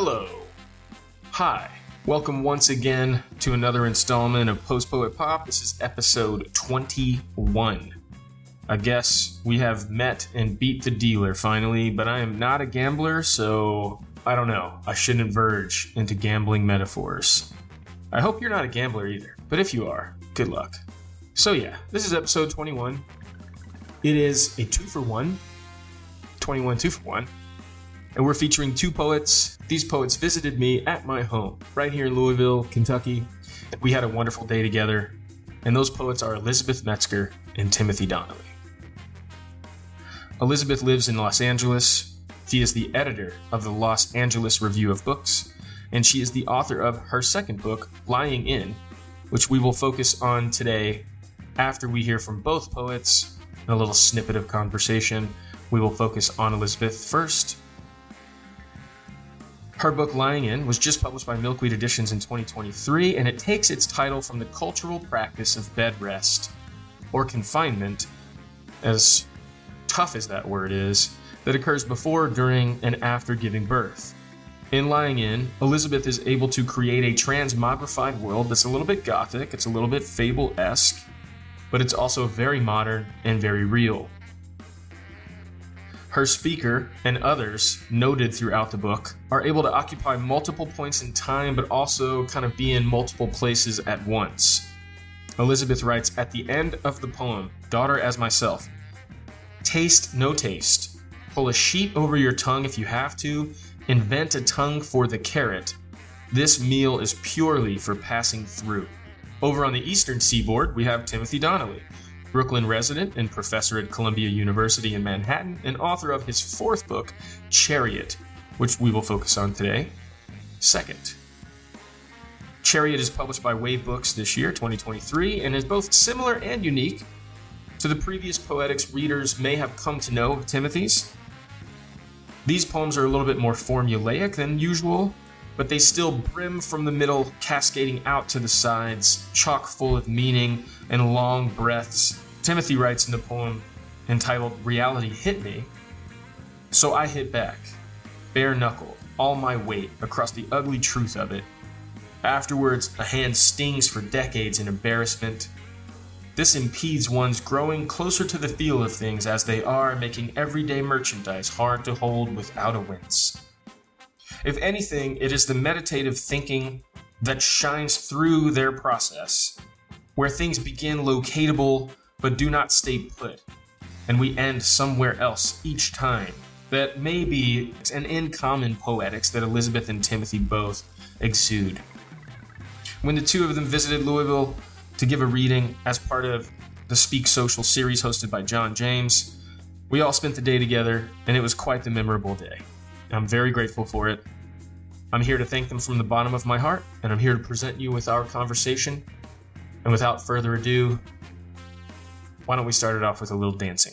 Hello. Hi. Welcome once again to another installment of Post Poet Pop. This is episode 21. I guess we have met and beat the dealer finally, but I am not a gambler, so I don't know. I shouldn't verge into gambling metaphors. I hope you're not a gambler either, but if you are, good luck. So, yeah, this is episode 21. It is a two for one, 21 two for one, and we're featuring two poets. These poets visited me at my home, right here in Louisville, Kentucky. We had a wonderful day together, and those poets are Elizabeth Metzger and Timothy Donnelly. Elizabeth lives in Los Angeles. She is the editor of the Los Angeles Review of Books, and she is the author of her second book, Lying In, which we will focus on today after we hear from both poets and a little snippet of conversation. We will focus on Elizabeth first. Her book, Lying In, was just published by Milkweed Editions in 2023, and it takes its title from the cultural practice of bed rest, or confinement, as tough as that word is, that occurs before, during, and after giving birth. In Lying In, Elizabeth is able to create a transmogrified world that's a little bit gothic, it's a little bit fable esque, but it's also very modern and very real. Her speaker and others, noted throughout the book, are able to occupy multiple points in time but also kind of be in multiple places at once. Elizabeth writes at the end of the poem, Daughter as Myself, Taste no taste. Pull a sheet over your tongue if you have to. Invent a tongue for the carrot. This meal is purely for passing through. Over on the eastern seaboard, we have Timothy Donnelly, Brooklyn resident and professor at Columbia University in Manhattan, and author of his fourth book, Chariot, which we will focus on today. Second, Chariot is published by Wave Books this year, 2023, and is both similar and unique to the previous poetics readers may have come to know of Timothy's. These poems are a little bit more formulaic than usual, but they still brim from the middle, cascading out to the sides, chock full of meaning and long breaths. Timothy writes in the poem entitled Reality Hit Me, so I hit back, bare knuckle, all my weight across the ugly truth of it. Afterwards, a hand stings for decades in embarrassment, this impedes one's growing closer to the feel of things as they are, making everyday merchandise hard to hold without a wince. If anything, it is the meditative thinking that shines through their process, where things begin locatable but do not stay put, and we end somewhere else each time. That may be an in common poetics that Elizabeth and Timothy both exude. When the two of them visited Louisville, to give a reading as part of the Speak Social series hosted by John James. We all spent the day together, and it was quite the memorable day. I'm very grateful for it. I'm here to thank them from the bottom of my heart, and I'm here to present you with our conversation. And without further ado, why don't we start it off with a little dancing?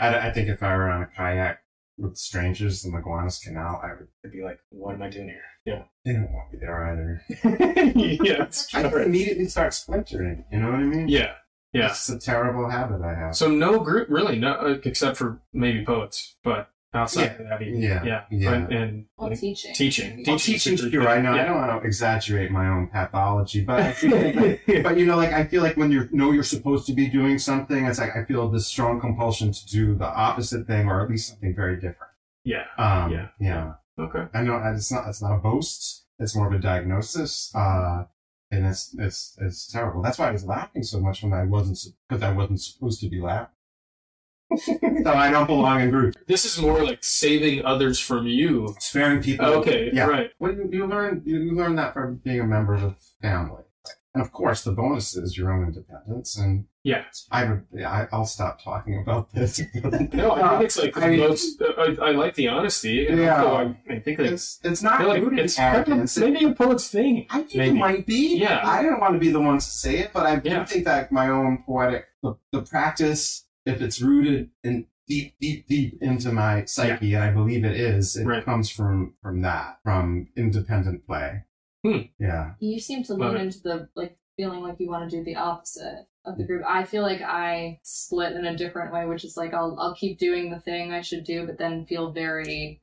I, I think if I were on a kayak with strangers in the Gowanus Canal, I would. I'd be like, what am I doing here? Yeah. They don't want me there either. yeah, it's I would immediately start splintering. You know what I mean? Yeah. Yeah. It's a terrible habit I have. So no group, really, no, uh, except for maybe poets, but outside Yeah. of that, even, Yeah. yeah, Yeah. And, and Well, like, teaching. teaching, Well, teaching's teaching's super true. good. I. I don't want to exaggerate my own pathology, but I feel like, but you know, like I feel like when you know you're supposed to be doing something, it's like I feel this strong compulsion to do the opposite thing, or at least something very different. Yeah. Um, Yeah. yeah. Okay. I know it's not. It's not a boast. It's more of a diagnosis. Uh, and it's it's it's terrible. That's why I was laughing so much when I wasn't because I wasn't supposed to be laughing. So I don't belong in groups. This is more like saving others from you. Sparing people. Okay. Yeah. Right. Well, you, you learn you, learn that from being a member of a family, and of course, the bonus is your own independence. And Yeah. I I, I'll stop talking about this. No, I think it's like I most. I, I like the honesty. Yeah. I, I think it's it's not like it's arrogance. maybe a poet's thing. I think Maybe. it might be. Yeah. I didn't want to be the one to say it, but I do Yeah. think that my own poetic, the, the practice, if it's rooted in deep, deep, deep into my psyche, and I believe it is, it Right. comes from from that, from independent play. Hmm. Yeah. You seem to Love lean it. into the like feeling like you want to do the opposite of the group. I feel like I split in a different way, which is like I'll I'll keep doing the thing I should do, but then feel very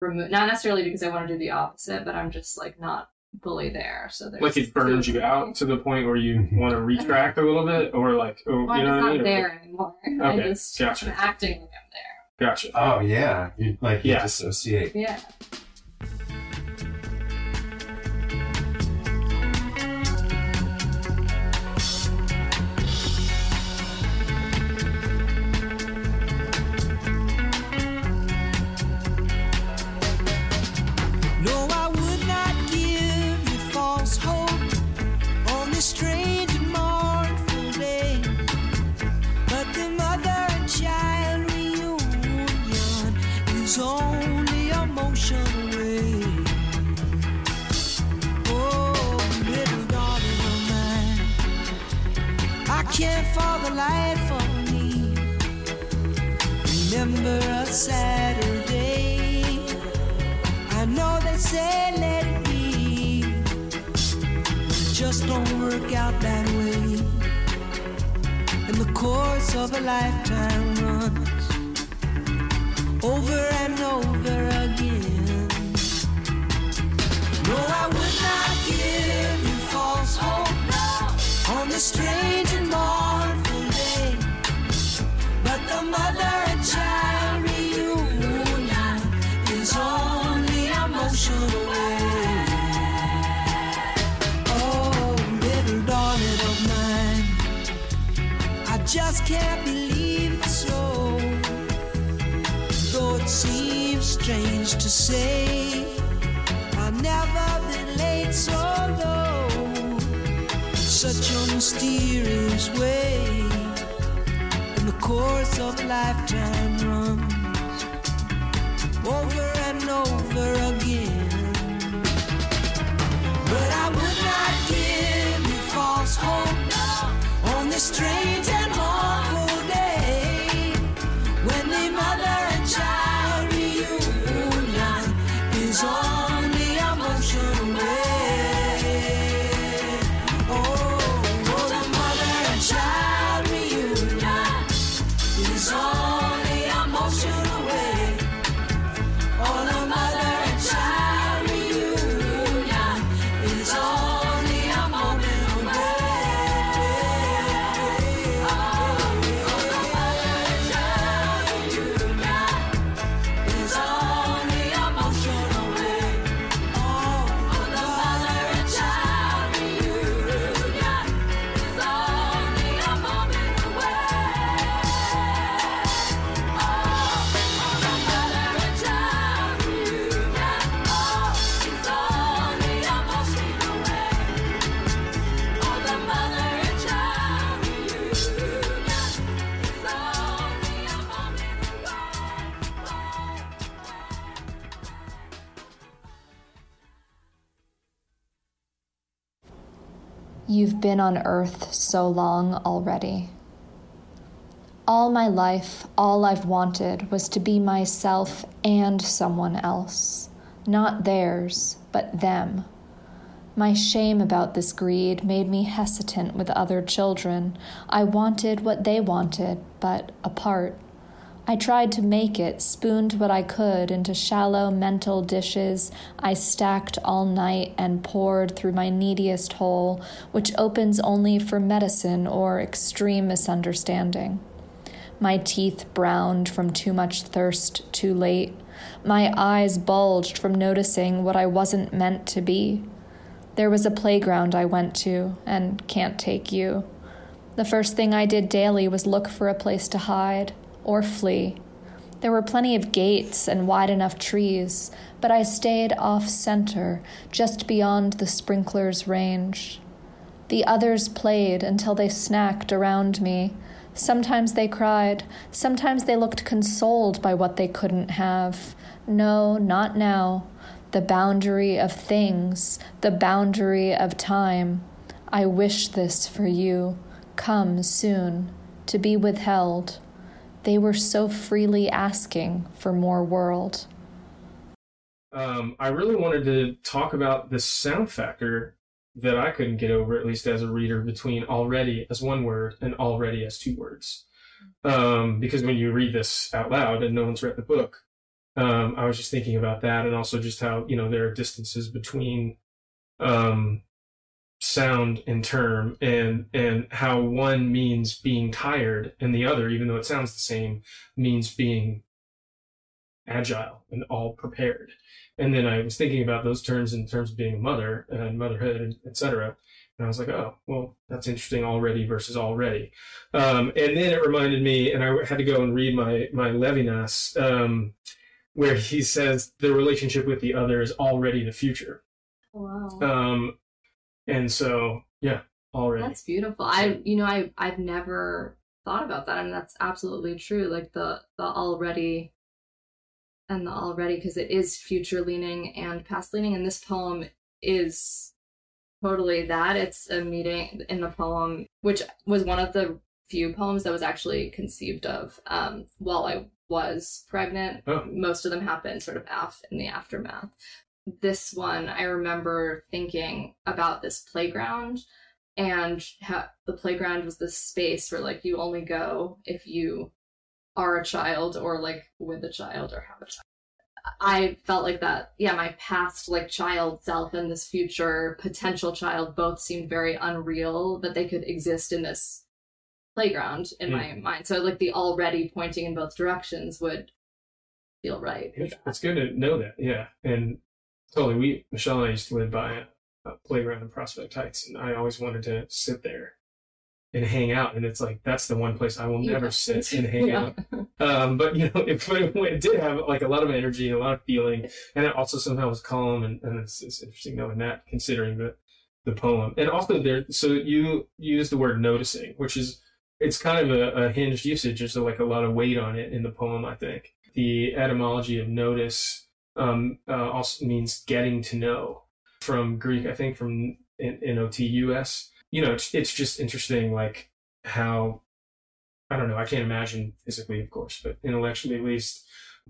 removed. Not necessarily because I want to do the opposite, but I'm just like not fully there. So there's Like it burns you out to the point where you want to uh-huh. retract a little bit, or like, oh, Well, you I'm know just what I not mean? Or- there anymore. I Okay, just gotcha. I'm acting like I'm there. Gotcha. Oh yeah. You, like you Yeah. dissociate. Yeah. Just can't believe so. Though it seems strange to say, I've never been late so low. Such a mysterious way and the course of lifetime runs over and over again. But I would not give you false hope on this strange You've been on earth so long already. All my life, all I've wanted was to be myself and someone else. Not theirs, but them. My shame about this greed made me hesitant with other children. I wanted what they wanted, but apart. I tried to make it, spooned what I could into shallow mental dishes I stacked all night and poured through my neediest hole, which opens only for medicine or extreme misunderstanding. My teeth browned from too much thirst too late. My eyes bulged from noticing what I wasn't meant to be. There was a playground I went to and can't take you. The first thing I did daily was look for a place to hide or flee. There were plenty of gates and wide enough trees, but I stayed off center, just beyond the sprinkler's range. The others played until they snacked around me. Sometimes they cried, sometimes they looked consoled by what they couldn't have. No, not now. The boundary of things, the boundary of time. I wish this for you. Come soon, to be withheld. They were so freely asking for more world. um, I really wanted to talk about the sound factor that I couldn't get over, at least as a reader, between already as one word and already as two words. Um, because when you read this out loud and no one's read the book, um, I was just thinking about that and also just how, you know, there are distances between um, sound and term and and how one means being tired and the other, even though it sounds the same, means being agile and all prepared. And then I was thinking about those terms in terms of being a mother and motherhood, etc. And I was like, oh, well, that's interesting already versus already. Um, and then it reminded me, and I had to go and read my my Levinas, um, where he says the relationship with the other is already the future. Wow. Um, and so, yeah, already. That's beautiful. I you know I I've never thought about that. I mean that's absolutely true. Like the the already and the already because it is future leaning and past leaning and this poem is totally that. It's a meeting in the poem, which was one of the few poems that was actually conceived of um, while I was pregnant. Oh. Most of them happened sort of af- in the aftermath. This one, I remember thinking about this playground and how the playground was this space where like you only go if you are a child or like with a child or have a child. I felt like that, yeah, my past like child self and this future potential child both seemed very unreal that they could exist in this playground in Hmm. my mind. So like the already pointing in both directions would feel right. It's good to know that, yeah. And totally, we Michelle and I used to live by a, playground in Prospect Heights, and I always wanted to sit there and hang out. And it's like that's the one place I will You never sit and hang yeah. out. Um, but you know, it, it did have like a lot of energy and a lot of feeling, and it also somehow was calm. And, and it's, it's interesting knowing that, considering the the poem, and also there. So you use the word noticing, which is it's kind of a, a hinged usage. There's like a lot of weight on it in the poem. I think the etymology of notice um, uh, also means getting to know from Greek. I think from N- N-O-T-U-S. You know, it's, it's just interesting, like how I don't know. I can't imagine physically, of course, but intellectually at least,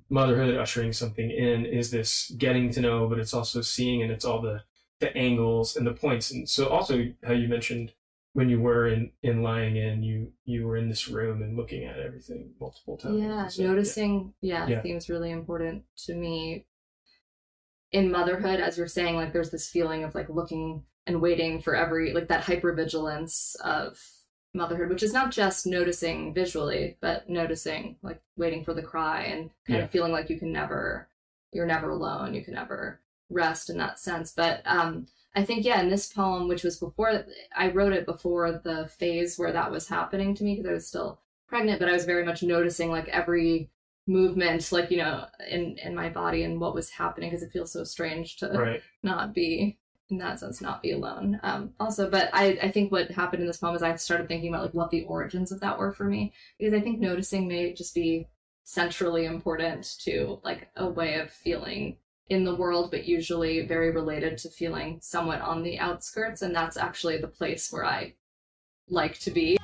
motherhood ushering something in is this getting to know, but it's also seeing, and it's all the the angles and the points. And so also how you mentioned when you were in in lying in, you you were in this room and looking at everything multiple times. Yeah, so, noticing, yeah, Yeah. seems really important to me. In motherhood, as you're saying, like there's this feeling of like looking and waiting for every like that hypervigilance of motherhood, which is not just noticing visually, but noticing like waiting for the cry and kind Yeah. of feeling like you can never you're never alone, you can never rest in that sense. But um I think yeah, in this poem, which was before I wrote it before the phase where that was happening to me because I was still pregnant, but I was very much noticing like every movement, like you know, in in my body and what was happening because it feels so strange to Right. not be in that sense not be alone. Um, also, but I I think what happened in this poem is I started thinking about like what the origins of that were for me because I think noticing may just be centrally important to like a way of feeling in the world, but usually very related to feeling somewhat on the outskirts, and that's actually the place where I like to be.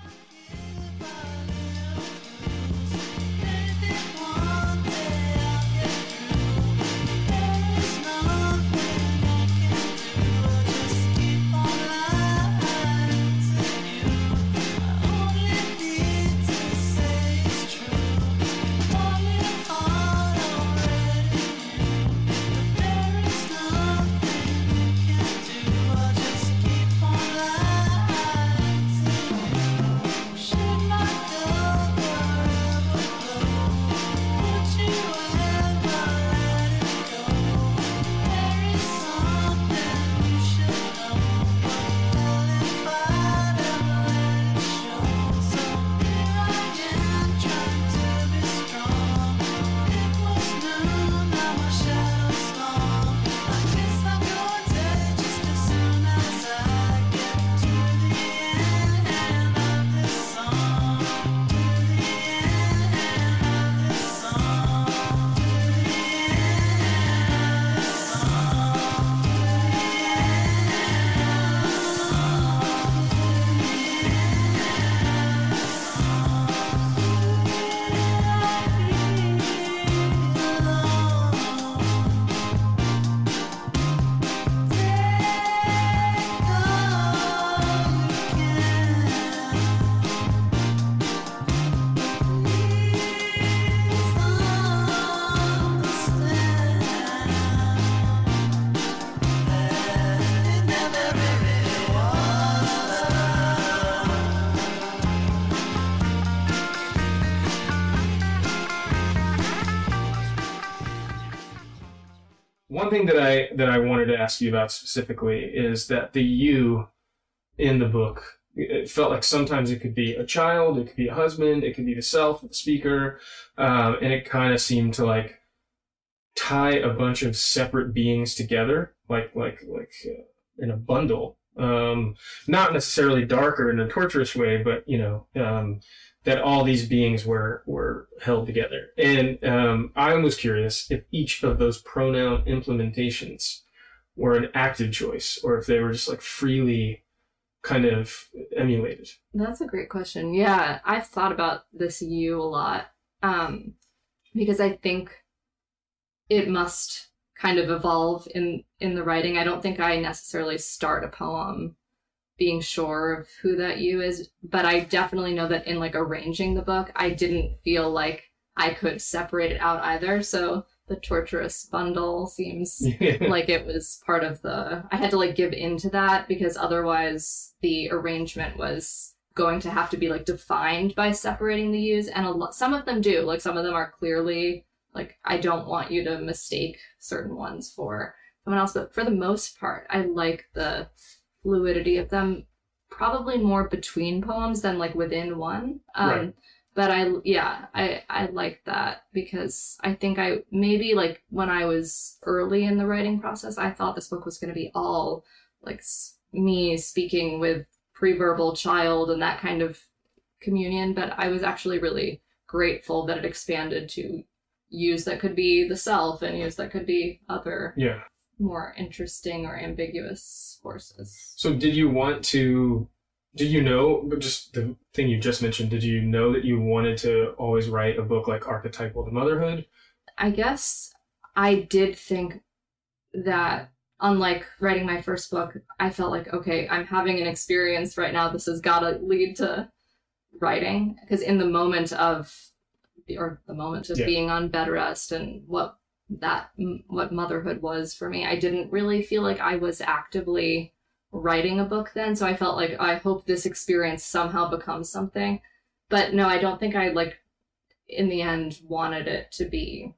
Thing that I that I wanted to ask you about specifically is that the you in the book it felt like sometimes it could be a child, it could be a husband, it could be the self, the speaker, um, and it kind of seemed to like tie a bunch of separate beings together, like like like uh, in a bundle. Um, not necessarily dark or in a torturous way, but you know um, that all these beings were were held together. And um, I was curious if each of those pronoun implementations were an active choice or if they were just like freely kind of emulated. That's a great question. Yeah, I've thought about this you a lot. Um because I think it must kind of evolve in in the writing. I don't think I necessarily start a poem being sure of who that you is, but I definitely know that in like arranging the book, I didn't feel like I could separate it out either. So the torturous bundle seems like it was part of the i had to like give into that because otherwise the arrangement was going to have to be like defined by separating the use and a lot some of them do like some of them are clearly like i don't want you to mistake certain ones for someone else but for the most part i like the fluidity of them probably more between poems than like within one um Right. but I yeah I I like that because I think I maybe like when I was early in the writing process I thought this book was going to be all like s- me speaking with pre-verbal child and that kind of communion but I was actually really grateful that it expanded to use that could be the self and use that could be other yeah. More interesting or ambiguous forces. So did you want to did you know just the thing you just mentioned, did you know that you wanted to always write a book like Archetypal to Motherhood? I guess I did think that unlike writing my first book, I felt like, okay, I'm having an experience right now. This has got to lead to writing. Because in the moment of, or the moment of Yeah. being on bed rest and what that, what motherhood was for me, I didn't really feel like I was actively writing a book then. So I felt like, I hope this experience somehow becomes something. But no, I don't think I like, in the end, wanted it to be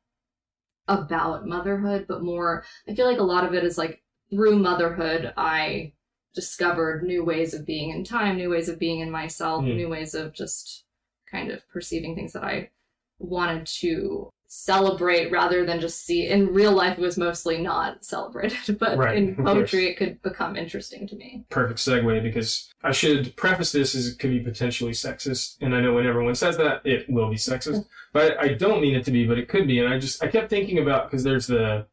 about motherhood, but more, I feel like a lot of it is like through motherhood, I discovered new ways of being in time, new ways of being in myself, Hmm. new ways of just kind of perceiving things that I wanted to celebrate rather than just see. In real life, it was mostly not celebrated, but Right, in poetry, it could become interesting to me. Perfect segue because I should preface this as it could be potentially sexist, and I know when everyone says that it will be sexist, but I don't mean it to be, but it could be. And I just I kept thinking about because there's the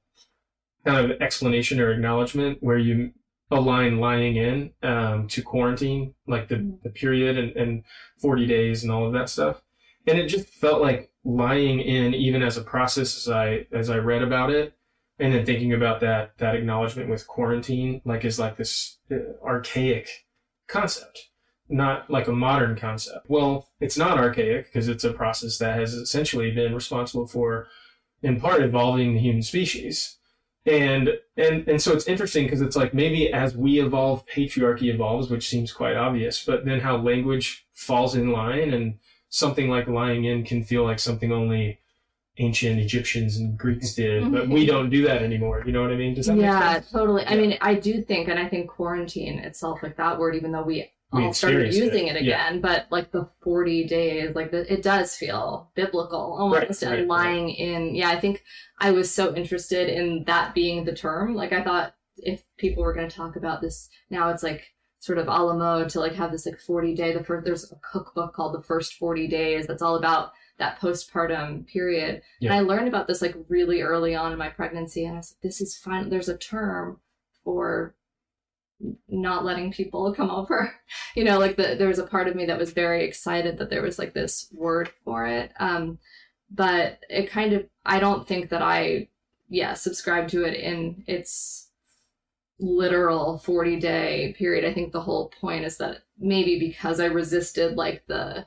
kind of explanation or acknowledgement where you align lying in um, to quarantine, like the, the period and, and 40 days and all of that stuff. And it just felt like lying in, even as a process as I as I read about it, and then thinking about that that acknowledgement with quarantine, like is like this uh, archaic concept, not like a modern concept. Well, it's not archaic because it's a process that has essentially been responsible for, in part, evolving the human species and and and so it's interesting because it's like maybe as we evolve patriarchy evolves which seems quite obvious but then how language falls in line and something like lying in can feel like something only ancient egyptians and greeks did but we mm-hmm. don't do that anymore you know what i mean does that yeah, make sense totally. I mean, I do think, and I think quarantine itself, like that word, even though we We all started using it, it, yeah. again, but like the 40 days, like the, it does feel biblical almost Right, and right, lying in. Yeah, I think I was so interested in that being the term. Like, I thought if people were going to talk about this now, it's like, Sort of a la mode to like have this like 40 day. The first there's a cookbook called The First 40 Days that's all about that postpartum period. Yeah. And I learned about this like really early on in my pregnancy, and I was like, this is fine There's a term for not letting people come over. You know, like the, there was a part of me that was very excited that there was like this word for it. Um, but it kind of, I don't think that I, yeah, subscribe to it in its literal 40 day period. I think the whole point is that maybe because I resisted like the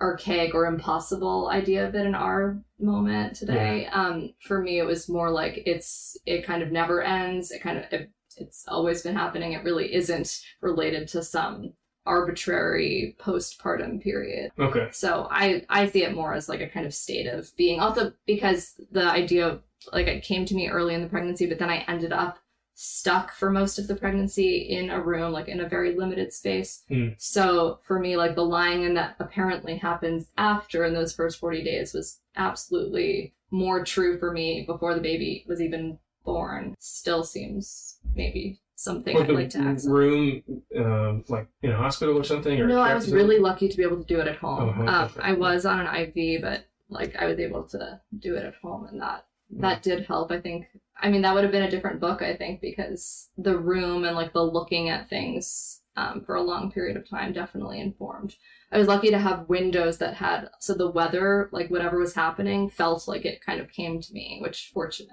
archaic or impossible idea of it in our moment today, um, for me, it was more like it's, it kind of never ends. It kind of, it, it's always been happening. It really isn't related to some arbitrary postpartum period. okay So I I see it more as like a kind of state of being. Also because the idea of like it came to me early in the pregnancy, but then I ended up stuck for most of the pregnancy in a room, like in a very limited space. Hmm. So for me, like the lying in that apparently happens after in those first 40 days was absolutely more true for me before the baby was even born. Still seems maybe something I'd like to access. room um, like in a hospital or something or No, I was really lucky to be able to do it at home. Oh, um, I was on an IV, but like I was able to do it at home, and that that did help. I think I mean, that would have been a different book, I think, because the room and like the looking at things um, for a long period of time definitely informed. I was lucky to have windows that had so the weather, like whatever was happening, felt like it kind of came to me, which fortunate.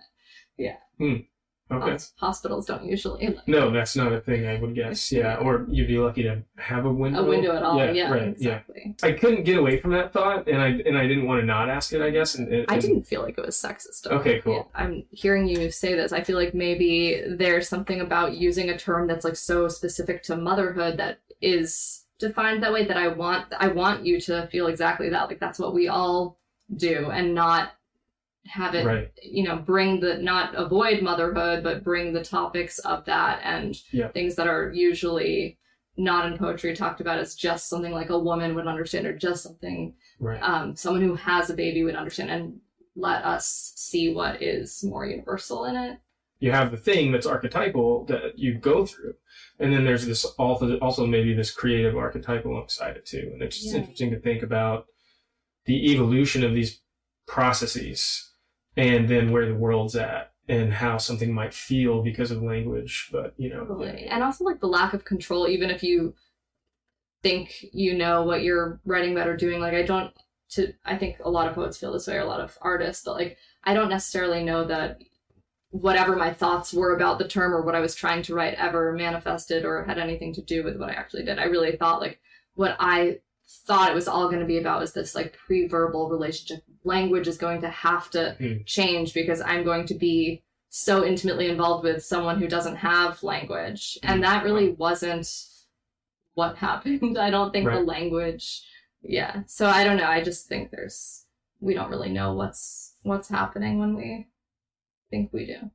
Okay. Hos- Hospitals don't usually like, No, that's not a thing I would guess. Yeah, or you'd be lucky to have a window. a window at all. Yeah, right. exactly. Yeah, I couldn't get away from that thought, and I and I didn't want to not ask it. I guess. And, and- I didn't feel like it was sexist. Okay, cool. Yeah, I'm hearing you say this. I feel like maybe there's something about using a term that's like so specific to motherhood that is defined that way that I want I want you to feel exactly that. Like that's what we all do and not have it Right. you know bring the not avoid motherhood but bring the topics of that and Yeah. things that are usually not in poetry talked about as just something like a woman would understand or just something Right. um, someone who has a baby would understand and let us see what is more universal in it. you have the thing that's archetypal that you go through and then there's this also also maybe this creative archetype alongside it too and it's just Yeah. interesting to think about the evolution of these processes and then where the world's at and how something might feel because of language but you know Totally. And also like the lack of control, even if you think you know what you're writing about or doing. Like I don't to I think a lot of poets feel this way or a lot of artists, but like I don't necessarily know that whatever my thoughts were about the term or what I was trying to write ever manifested or had anything to do with what I actually did. I really thought like what I thought it was all going to be about was this like pre-verbal relationship. Language is going to have to Hmm. change because I'm going to be so intimately involved with someone who doesn't have language. And that really wasn't what happened. I don't think the language yeah. So I don't know. I just think there's we don't really know what's what's happening when we think we do.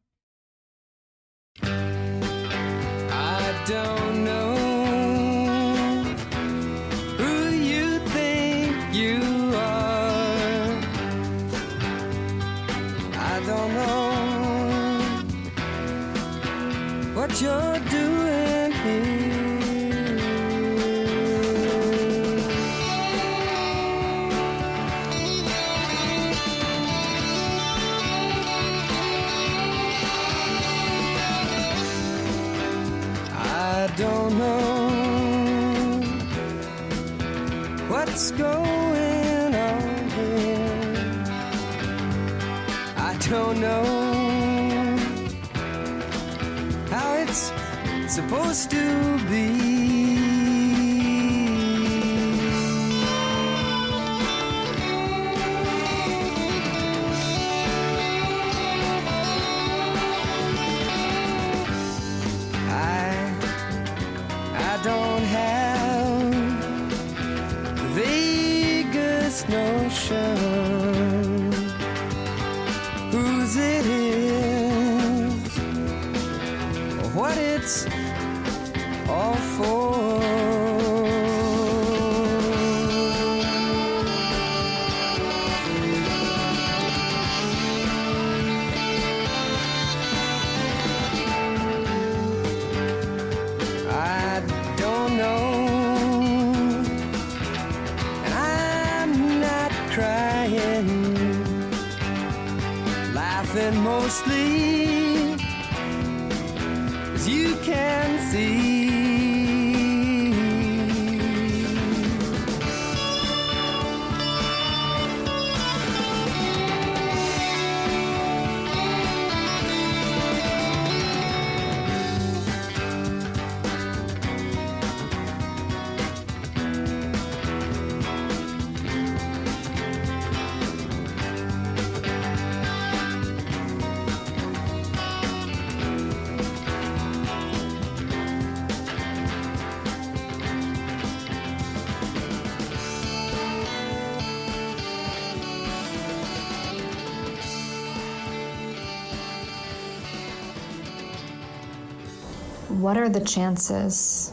What are the chances?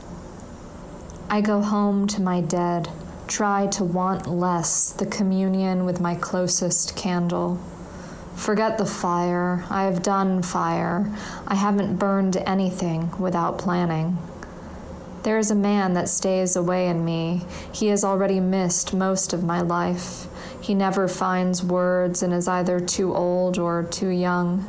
I go home to my dead, try to want less the communion with my closest candle. Forget the fire, I have done fire. I haven't burned anything without planning. There is a man that stays away in me. He has already missed most of my life. He never finds words and is either too old or too young.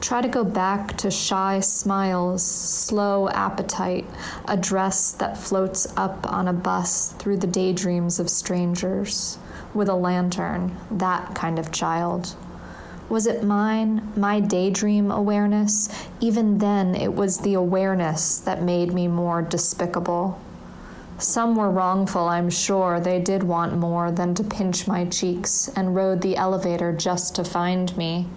Try to go back to shy smiles, slow appetite, a dress that floats up on a bus through the daydreams of strangers, with a lantern, that kind of child. Was it mine, my daydream awareness? Even then, it was the awareness that made me more despicable. Some were wrongful, I'm sure. They did want more than to pinch my cheeks and rode the elevator just to find me.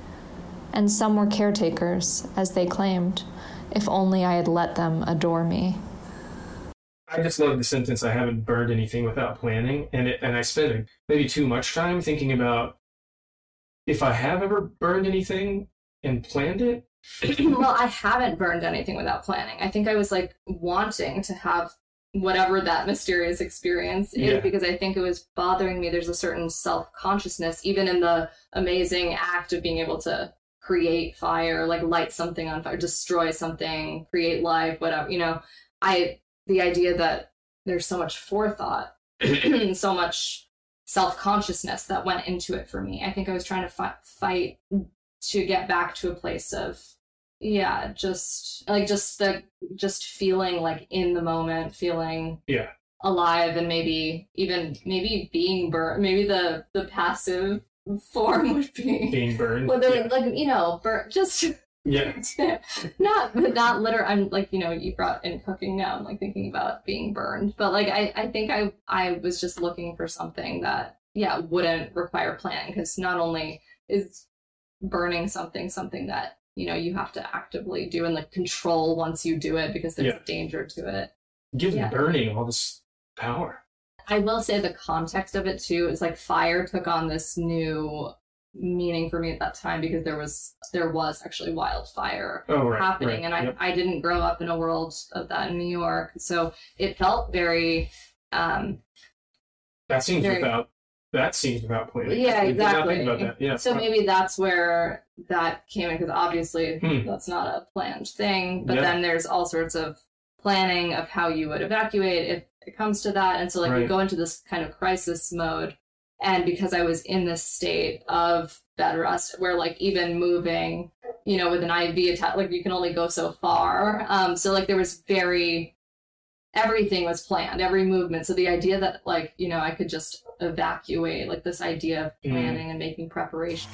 And some were caretakers, as they claimed, if only I had let them adore me. I just love the sentence. I haven't burned anything without planning, and it, and I spend maybe too much time thinking about if I have ever burned anything and planned it. well, I haven't burned anything without planning. I think I was like wanting to have whatever that mysterious experience is Yeah. because I think it was bothering me. There's a certain self consciousness, even in the amazing act of being able to create fire, like light something on fire, destroy something, create life, whatever. You know, I the idea that there's so much forethought, so much self consciousness that went into it for me. I think I was trying to fi- fight to get back to a place of yeah just like just the just feeling like in the moment feeling Yeah. alive and maybe even maybe being burnt maybe the the passive form would be Being burned. well yeah. like you know burnt just yeah. not not literal i'm like you know you brought in cooking now i'm like thinking about being burned but like i i think i i was just looking for something that yeah wouldn't require planning because not only is burning something something that you know you have to actively do and like control once you do it because there's Yeah. danger to it Give Yeah. burning all this power. I will say the context of it too is like fire took on this new meaning for me at that time because there was there was actually wildfire Oh, right. happening right. and I, Yep. I didn't grow up in a world of that in New York so it felt very um that seems very- without. That seems without planning. Yeah, I did not exactly. about that. Yeah. so maybe that's where that came in because obviously Hmm. that's not a planned thing but Yeah. then there's all sorts of planning of how you would evacuate if it comes to that. And so like you go into this kind of crisis mode. And because i was in this state of bed rest where like even moving you know with an iv attack like you can only go so far. Um so like there was very everything was planned every movement. So the idea that like you know i could just evacuate like this idea of Mm. planning and making preparation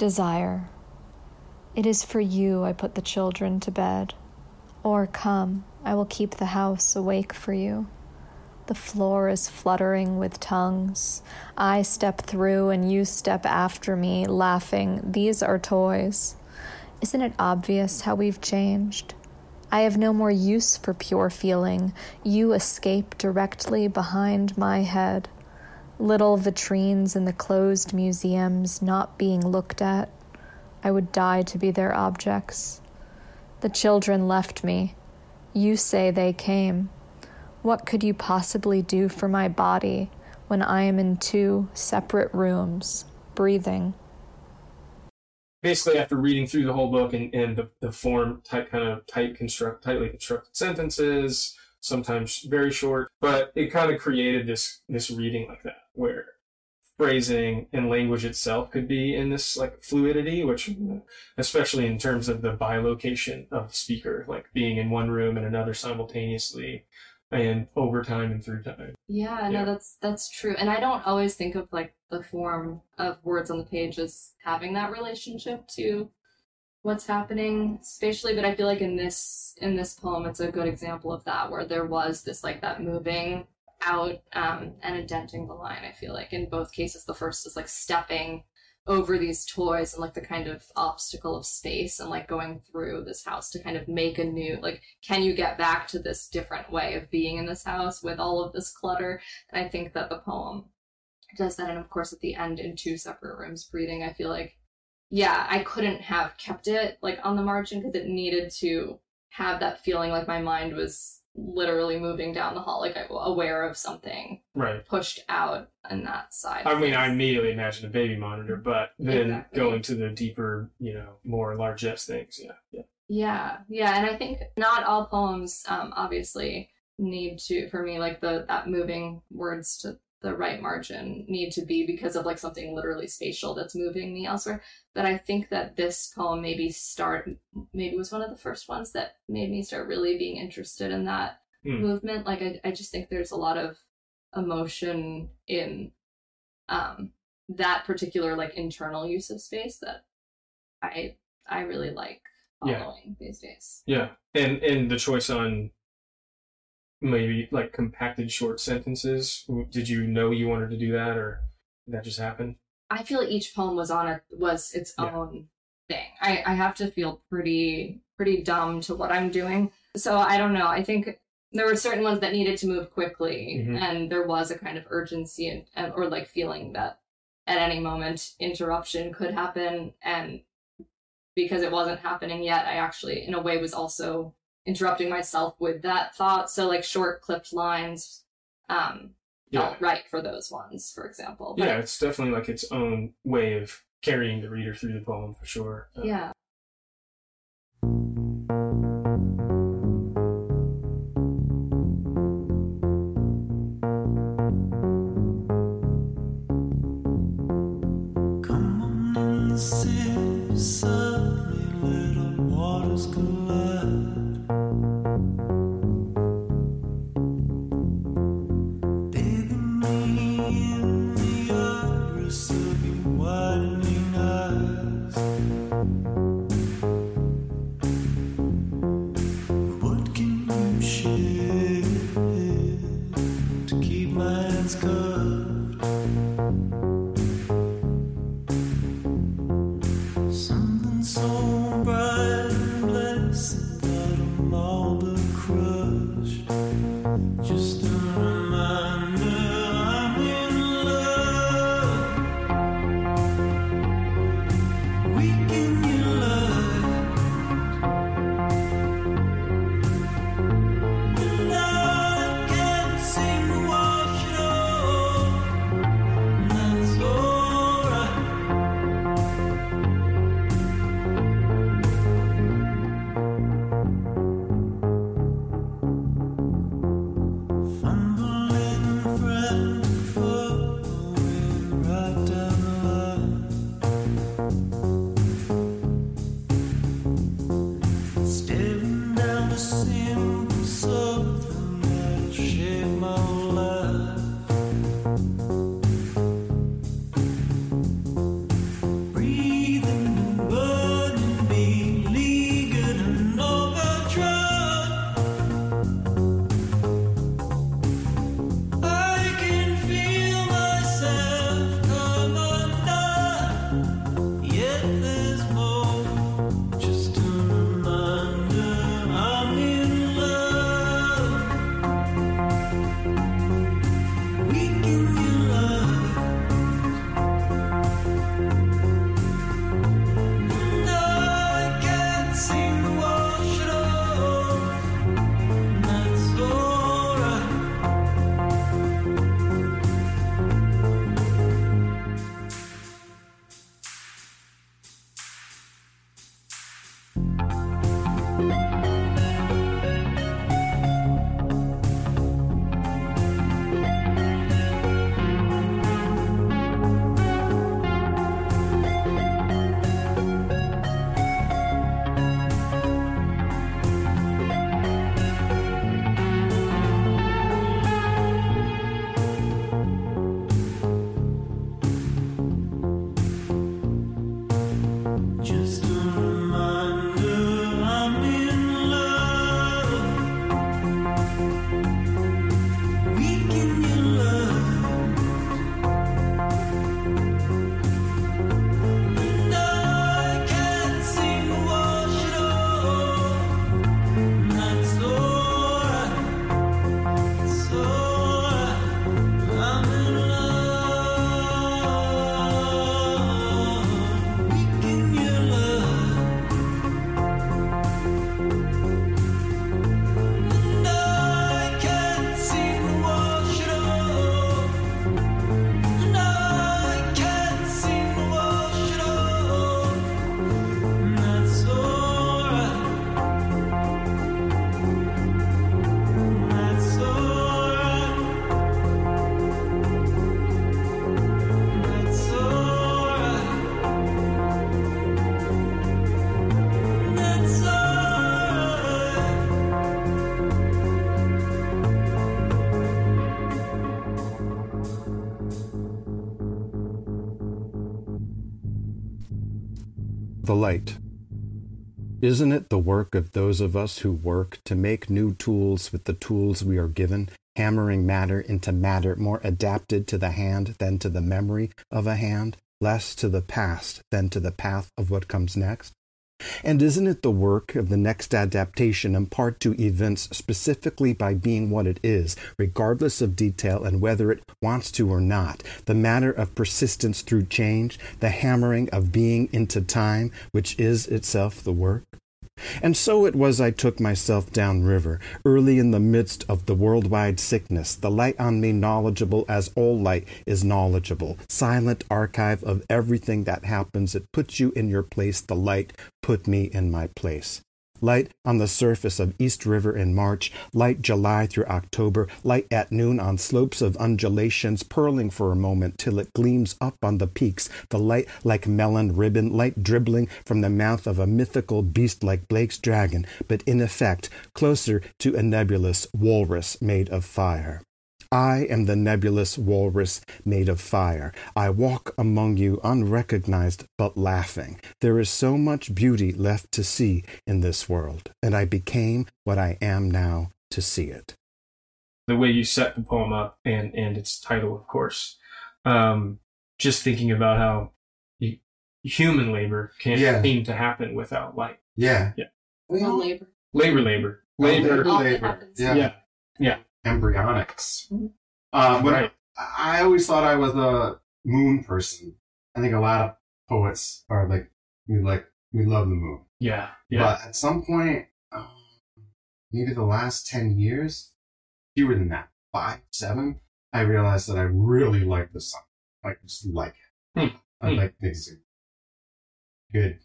Desire. It is for you I put the children to bed. Or come, I will keep the house awake for you. The floor is fluttering with tongues. I step through and you step after me, laughing. These are toys. Isn't it obvious how we've changed? I have no more use for pure feeling. You escape directly behind my head. Little vitrines in the closed museums not being looked at. I would die to be their objects. The children left me. You say they came. What could you possibly do for my body when I am in two separate rooms, breathing? basically after reading through the whole book and, and the, the form type kind of tight construct tightly constructed sentences sometimes very short but it kind of created this this reading like that where phrasing and language itself could be in this like fluidity which especially in terms of the bilocation of the speaker like being in one room and another simultaneously and over time and through time Yeah, Yeah. no, that's that's true. And I don't always think of like the form of words on the page as having that relationship to what's happening spatially, but I feel like in this in this poem it's a good example of that where there was this like that moving out um and indenting the line, I feel like. In both cases the first is like stepping over these toys and like the kind of obstacle of space and like going through this house to kind of make a new like can you get back to this different way of being in this house with all of this clutter and i think that the poem does that and of course at the end in two separate rooms breathing i feel like yeah i couldn't have kept it like on the margin because it needed to have that feeling like my mind was literally moving down the hall like I- aware of something right pushed out on that side I mean, I immediately imagined a baby monitor, but then Exactly. going to the deeper, you know, more largesse things. Yeah, yeah. Yeah, yeah, and I think not all poems, um, obviously, need to for me like the that moving words to the right margin need to be because of like something literally spatial that's moving me elsewhere. But I think that this poem maybe start maybe was one of the first ones that made me start really being interested in that Hmm. movement. Like I, I just think there's a lot of emotion in um that particular like internal use of space that I I really like Yeah. following these days. Yeah, and and the choice on maybe like compacted short sentences. Did you know you wanted to do that, or did that just happen? I feel each poem was on it was its Yeah. own thing. I, I have to feel pretty pretty dumb to what I'm doing. So I don't know. I think there were certain ones that needed to move quickly, Mhm. and there was a kind of urgency and, and or like feeling that at any moment interruption could happen, and because it wasn't happening yet, I actually in a way was also interrupting myself with that thought. So like short clipped lines, um, Yeah, felt right for those ones, for example. But yeah. It's definitely like its own way of carrying the reader through the poem for sure. Uh, yeah. The light. Isn't it the work of those of us who work to make new tools with the tools we are given, hammering matter into matter more adapted to the hand than to the memory of a hand, less to the past than to the path of what comes next? And isn't it the work of the next adaptation in part to events specifically by being what it is, regardless of detail and whether it wants to or not, the matter of persistence through change, the hammering of being into time, which is itself the work? And so it was I took myself down river, early in the midst of the worldwide sickness, the light on me knowledgeable as all light is knowledgeable, silent archive of everything that happens. It puts you in your place, the light put me in my place. Light on the surface of East River in March, light July through October, light at noon on slopes of undulations, purling for a moment till it gleams up on the peaks, the light like melon ribbon, light dribbling from the mouth of a mythical beast like Blake's dragon, but in effect closer to a nebulous walrus made of fire. I am the nebulous walrus made of fire. I walk among you unrecognized but laughing. There is so much beauty left to see in this world, and I became what I am now to see it. the way you set the poem up and and its title, of course. Um, just thinking about how you, human labor can't Yeah. seem to happen without light. Yeah. Yeah. Well, labor. Labor, labor, Labor, labor. Labor. happens. Yeah. Yeah. Embryonics. Mhm. Um, but Right. I always thought I was a moon person. I think a lot of poets are like, we like, we love the moon. Yeah. Yeah. But at some point, um, maybe the last 10 years, fewer than that, five, seven, I realized that I really like the sun. Like, just like it. Hmm. I Hmm. like things. Good.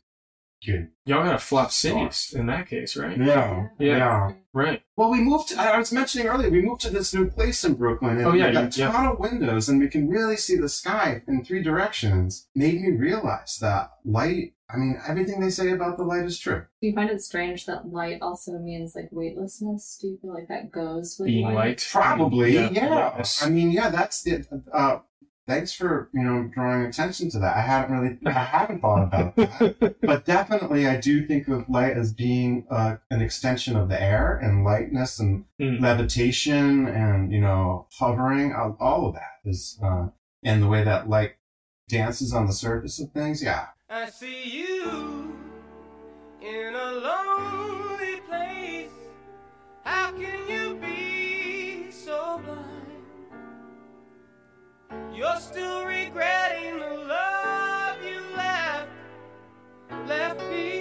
Good. Y'all gotta flop cities in that case, right? Yeah. Yeah. yeah. Right. Well, we moved. To, I was mentioning earlier, we moved to this new place in Brooklyn, and Oh, yeah, we got a yeah. ton of windows, and we can really see the sky in three directions. Made me realize that light. I mean, everything they say about the light is true. Do you find it strange that light also means like weightlessness? Do you feel like that goes with Being light? light. Probably, Yeah, yeah. I mean, yeah, that's it. Uh, thanks for you know drawing attention to that. I haven't really, I haven't thought about that. but definitely I do think of light as being uh, an extension of the air and lightness and Mm. levitation and you know hovering all, all of that is uh, and the way that light dances on the surface of things yeah I see you in a lonely place. How can you be so blind? You're still regretting the love you left, left behind.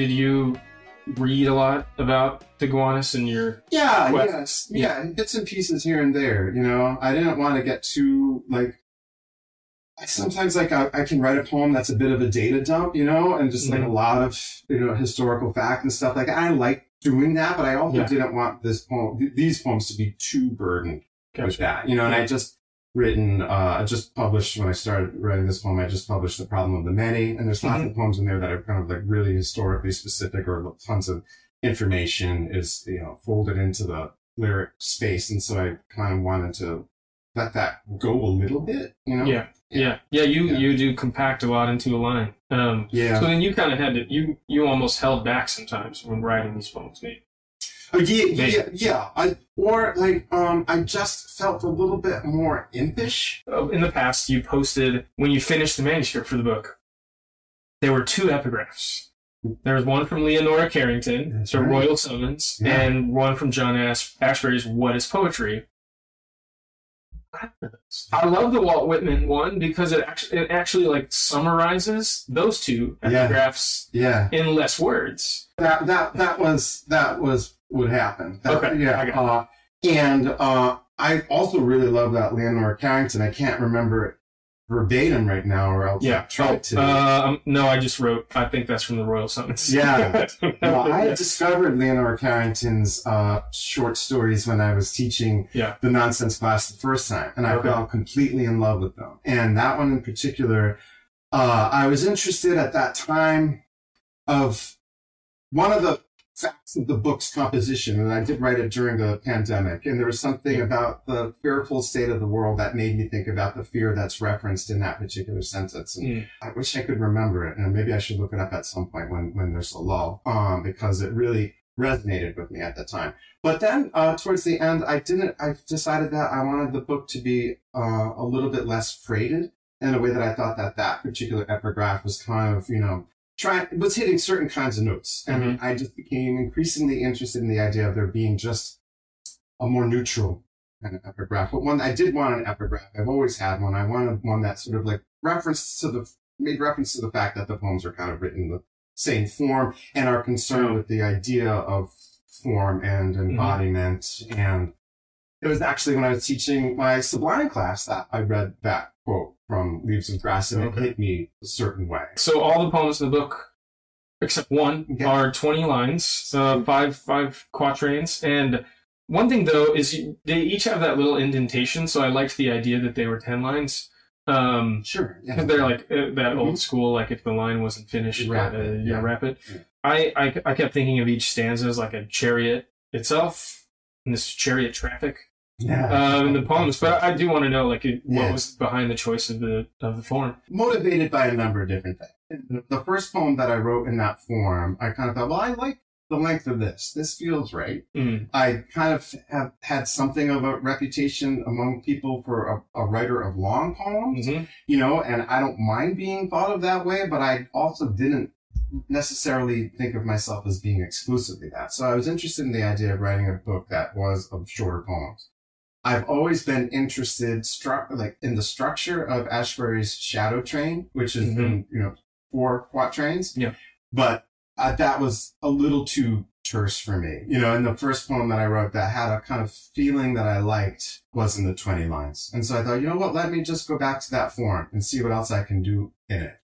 Did you read a lot about the Gowanus in your? Yeah, quests. yes, yeah, bits and pieces here and there. You know, I didn't want to get too like. I sometimes like I, I can write a poem that's a bit of a data dump, you know, and just like a Mhm. lot of you know historical fact and stuff. Like I like doing that, but I also Yeah. didn't want this poem, th- these poems, to be too burdened with that, you know. And I just written, uh, I just published when I started writing this poem. I just published the problem of the many, and there's lots of poems in there that are kind of like really historically specific or tons of information is you know folded into the lyric space, and so I kind of wanted to let that go a little bit, you know. Yeah, yeah, yeah. You Yeah. you do compact a lot into a line. Um, Yeah. So then you kind of had to you you almost held back sometimes when writing these poems. Maybe. Yeah, yeah, yeah. I, or like, um, I just felt a little bit more impish. Uh, In the past, you posted when you finished the manuscript for the book. There were two epigraphs. There was one from Leonora Carrington, That's so right. Royal Summons, Yeah. and one from John Ash- Ashbery's What is Poetry. I love the Walt Whitman one because it actually it actually like summarizes those two Yeah. epigraphs Yeah. in less words. That that that was that was what happen. That, Okay, Yeah. Uh, and uh, I also really love that Leonora Carrington. I can't remember it verbatim right now, or else Yeah. I tried to. Uh, um, no, I just wrote. I think that's from the Royal Summons. Yeah. Well, I discovered Leonora Carrington's uh, short stories when I was teaching Yeah. the nonsense class the first time, and I Okay. fell completely in love with them. And that one in particular, uh, I was interested at that time of one of the facts of the book's composition, and I did write it during the pandemic. And there was something about the fearful state of the world that made me think about the fear that's referenced in that particular sentence. And Mm. I wish I could remember it, and maybe I should look it up at some point when when there's a lull, um, because it really resonated with me at the time. But then uh, towards the end, I didn't. I decided that I wanted the book to be uh, a little bit less freighted in a way that I thought that that particular epigraph was kind of you know trying was hitting certain kinds of notes, and mm-hmm. I just became increasingly interested in the idea of there being just a more neutral kind of epigraph. But one I did want an epigraph. I've always had one. I wanted one that sort of like referenced to the made reference to the fact that the poems are kind of written in the same form and are concerned oh. with the idea of form and mm-hmm. embodiment. And it was actually when I was teaching my sublime class that I read that quote from Leaves of Grass and Okay. it hit me a certain way. So all the poems in the book, except one, Okay. are twenty lines, uh, five five quatrains, and one thing though is you, they each have that little indentation. So I liked the idea that they were ten lines. Um, Sure. Yeah. they're like uh, that Mhm. old school, like if the line wasn't finished, You wrap uh, it, yeah, yeah. wrap it. Yeah. I, I I kept thinking of each stanza as like a chariot itself, and this chariot traffic yeah. um, in the poems. But I do want to know like what Yeah. was behind the choice of the of the form. motivated by a number of different things. The first poem that I wrote in that form, I kind of thought, well, I like the length of this. This feels right. Mm. I kind of have had something of a reputation among people for a, a writer of long poems, Mhm. you know, and I don't mind being thought of that way, but I also didn't necessarily think of myself as being exclusively that. So I was interested in the idea of writing a book that was of shorter poems. I've always been interested, stru- like in the structure of Ashbery's Shadow Train, which is in, you know four quatrains. Yeah. But uh, that was a little too terse for me. You know, and the first poem that I wrote that had a kind of feeling that I liked was in the twenty lines, and so I thought, you know what, let me just go back to that form and see what else I can do in it.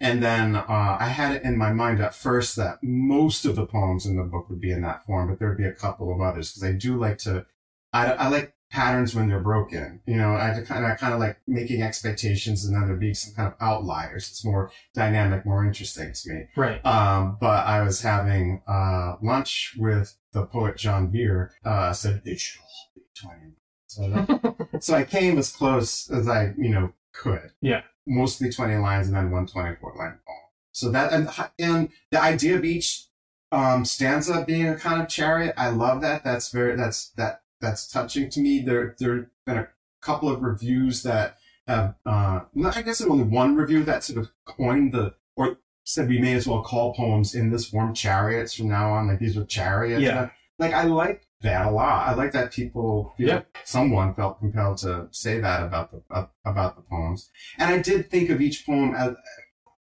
And then uh, I had it in my mind at first that most of the poems in the book would be in that form, but there would be a couple of others because I do like to. I, I like patterns when they're broken. You know, I kind of kind of like making expectations and then there being some kind of outliers. It's more dynamic, more interesting to me. Right. Um, but I was having uh, lunch with the poet John Beer. Uh, said it should all be twenty. So, that- so I came as close as I you know could. Yeah. Mostly twenty lines and then one twenty-four line poem. So that and and the idea of each um, stanza being a kind of chariot, I love that. That's very that's that that's touching to me. There there have been a couple of reviews that have uh, I guess only one review that sort of coined the or said we may as well call poems in this form chariots from now on. Like these are chariots. Yeah. Like I like that a lot. I like that people feel Yeah. someone felt compelled to say that about the about the poems. And I did think of each poem as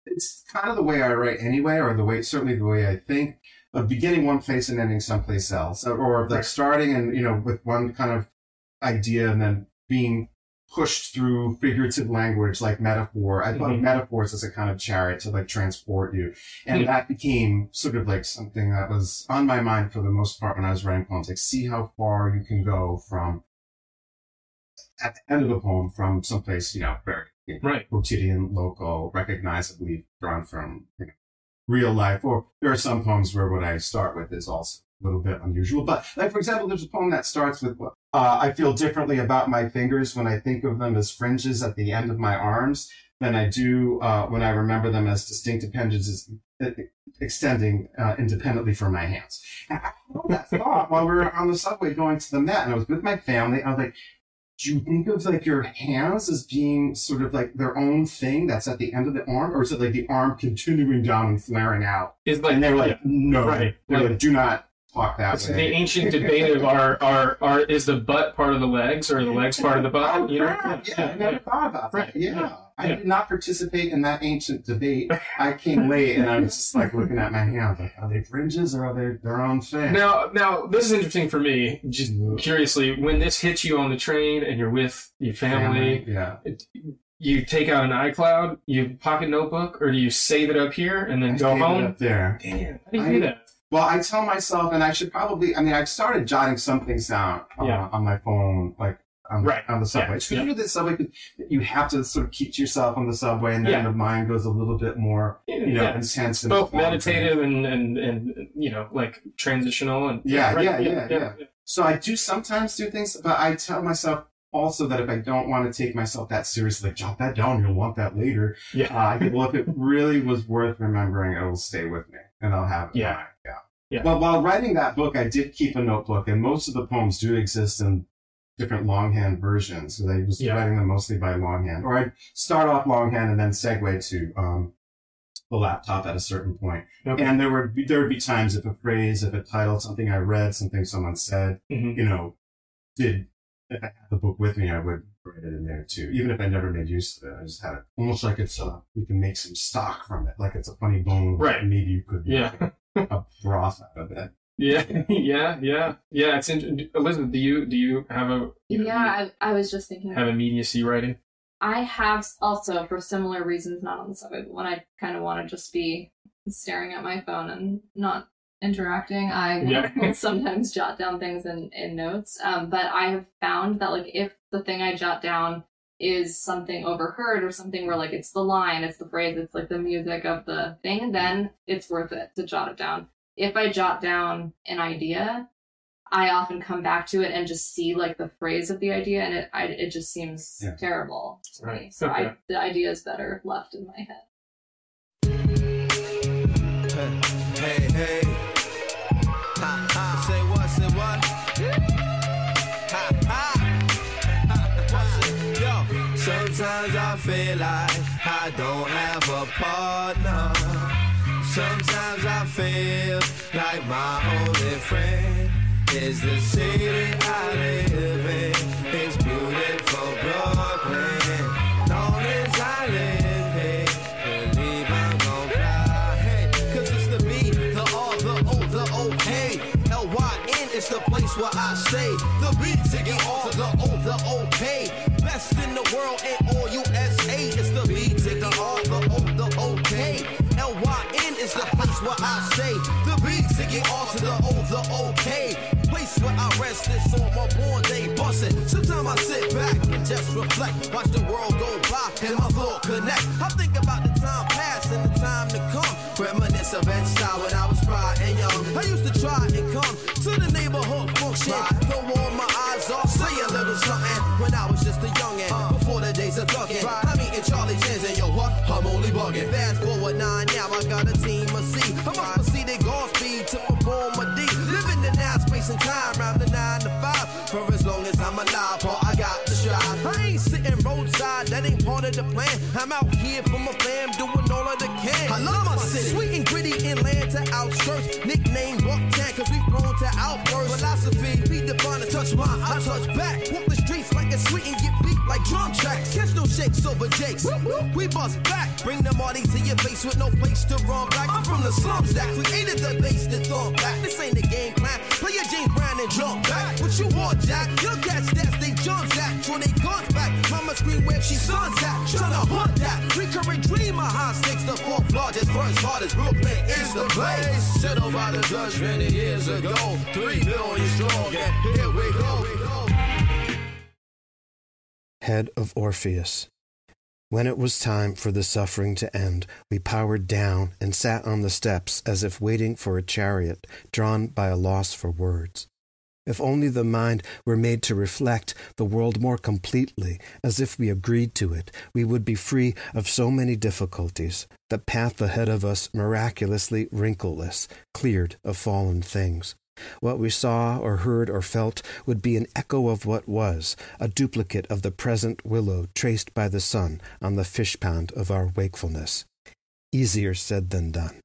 it's kind of the way I write anyway, or the way certainly the way I think of beginning one place and ending someplace else, or, like starting and you know with one kind of idea and then being pushed through figurative language like metaphor. I thought of Mhm. metaphors as a kind of chariot to like transport you, and Hmm. that became sort of like something that was on my mind for the most part when I was writing poems. Like, see how far you can go from at the end of the poem from someplace you know very you know, Right. quotidian, local, recognizably drawn from you know, real life. Or there are some poems where what I start with is also a little bit unusual. But like for example, there's a poem that starts with uh, I feel differently about my fingers when I think of them as fringes at the end of my arms than I do uh, when I remember them as distinct appendages extending uh, independently from my hands. And I had that thought while we were on the subway going to the Met, and I was with my family. I was like, do you think of like your hands as being sort of like their own thing that's at the end of the arm, or is it like the arm continuing down and flaring out? Is like and they're like, yeah. no, Right. They're Like- like, do not talk that way. the ancient debate of are, are are is the butt part of the legs or the legs part of the butt? Oh, you know? Oh, yeah, I never thought about that. Right. Yeah. I did not participate in that ancient debate. I came late and I was just like looking at my hands, like, are they fringes or are they their own thing? Now, now this is interesting for me. Just curiously, when this hits you on the train and you're with your family, Yeah. you take out an iCloud, you pocket notebook, or do you save it up here and then I go it home? up there. Damn, how do you I- do that? Well, I tell myself, and I should probably, I mean, I've started jotting some things down uh, Yeah. on my phone, like on, Right. on the subway. Yeah. It's good do the subway, you have to sort of keep to yourself on the subway, and then Yeah. the mind goes a little bit more, you know, Yeah. intense. and Both meditative and, and and you know like transitional and Yeah, right, yeah, yeah, yeah. So I do sometimes do things, but I tell myself also that if I don't want to take myself that seriously, like jot that down, you'll want that later. Yeah. Uh, I think, well, if it really was worth remembering, it'll stay with me, and I'll have it. Yeah. yeah. Yeah. Well, while writing that book, I did keep a notebook, and most of the poems do exist in different longhand versions. So I was Yeah. writing them mostly by longhand, or I'd start off longhand and then segue to um, the laptop at a certain point. Okay. And there would be, there would be times if a phrase, if a title, something I read, something someone said, Mhm. you know, did if I had the book with me, I would write it in there too. Even if I never made use of it, I just had it almost like it's uh you can make some stock from it, like it's a funny bone. Right. Maybe you could Yeah. a broth out of it. Yeah, yeah, yeah, yeah. It's in, Elizabeth. Do you do you have a you know, Yeah, I, I was just thinking. have immediacy writing? I have also, for similar reasons, not on the subway, but when I kind of want to just be staring at my phone and not interacting, I Yeah. will sometimes jot down things in, in notes. Um, but I have found that, like, if the thing I jot down is something overheard or something where, like, it's the line, it's the phrase, it's like the music of the thing, then it's worth it to jot it down. If I jot down an idea, I often come back to it and just see like the phrase of the idea, and it I, it just seems Yeah. terrible to me. So Okay. I, the idea is better left in my head. Hey, hey. Ha, ha. Say what, say what? Ha, ha. Yo, sometimes I feel like I don't have a partner. Sometimes I feel like my only friend is the city I live in. It's beautiful Brooklyn. Long as I live here, believe I'm gon' fly. Hey, cause it's the B, the R, the O, the O, K. L-Y-N is the place where I stay. The B to the R, the O, the O, K. Best in the world and all USA. It's where I stay. The B to get all to the O, the O, K. Place where I rest this on my born day bustin'. Sometimes I sit back and just reflect. Watch the world go by and my thought connect. I think about the time past and the time to come. Reminisce of style when I was bright and young. I used to try and come to the neighborhood function. Throw all my eyes off, say a little something. When I was just a youngin', before the days of thuggin'. Charlie Chins and yo, what? I'm only bugging. Fast forward nine, now I got a team of C. I must proceed at Godspeed to perform a D. Living in now space and time, round the nine to five. For as long as I'm alive, Paul, I got to strive. I ain't sitting roadside, that ain't part of the plan. I'm out here for my fam, doing all of the can. I love my city. Sweet and gritty inland to outskirts. Nickname Bucktown, cause we grown to outbursts. Philosophy, be defined to touch mine, I touch back. Walk the streets like it's sweet and get like drum tracks. Catch no shakes over jakes. We bust back. Bring the Marty to your face with no place to run back. I'm from the slums that created the base that thought back. This ain't a game plan. Play your James Brown and jump back. What you want, Jack? Your cat stats, they jump at. So they guns back. Mama scream where she sons at. Tryna hunt that. Recurring dream of high stakes. The fourth largest, first hardest. Brooklyn is the place. Settled by the Dutch many years ago. Three billion strong. And here we go. Head of Orpheus. When it was time for the suffering to end, we powered down and sat on the steps as if waiting for a chariot drawn by a loss for words. If only the mind were made to reflect the world more completely, as if we agreed to it, we would be free of so many difficulties, the path ahead of us miraculously wrinkleless, cleared of fallen things. What we saw or heard or felt would be an echo of what was, a duplicate of the present willow traced by the sun on the fish pond of our wakefulness. Easier said than done.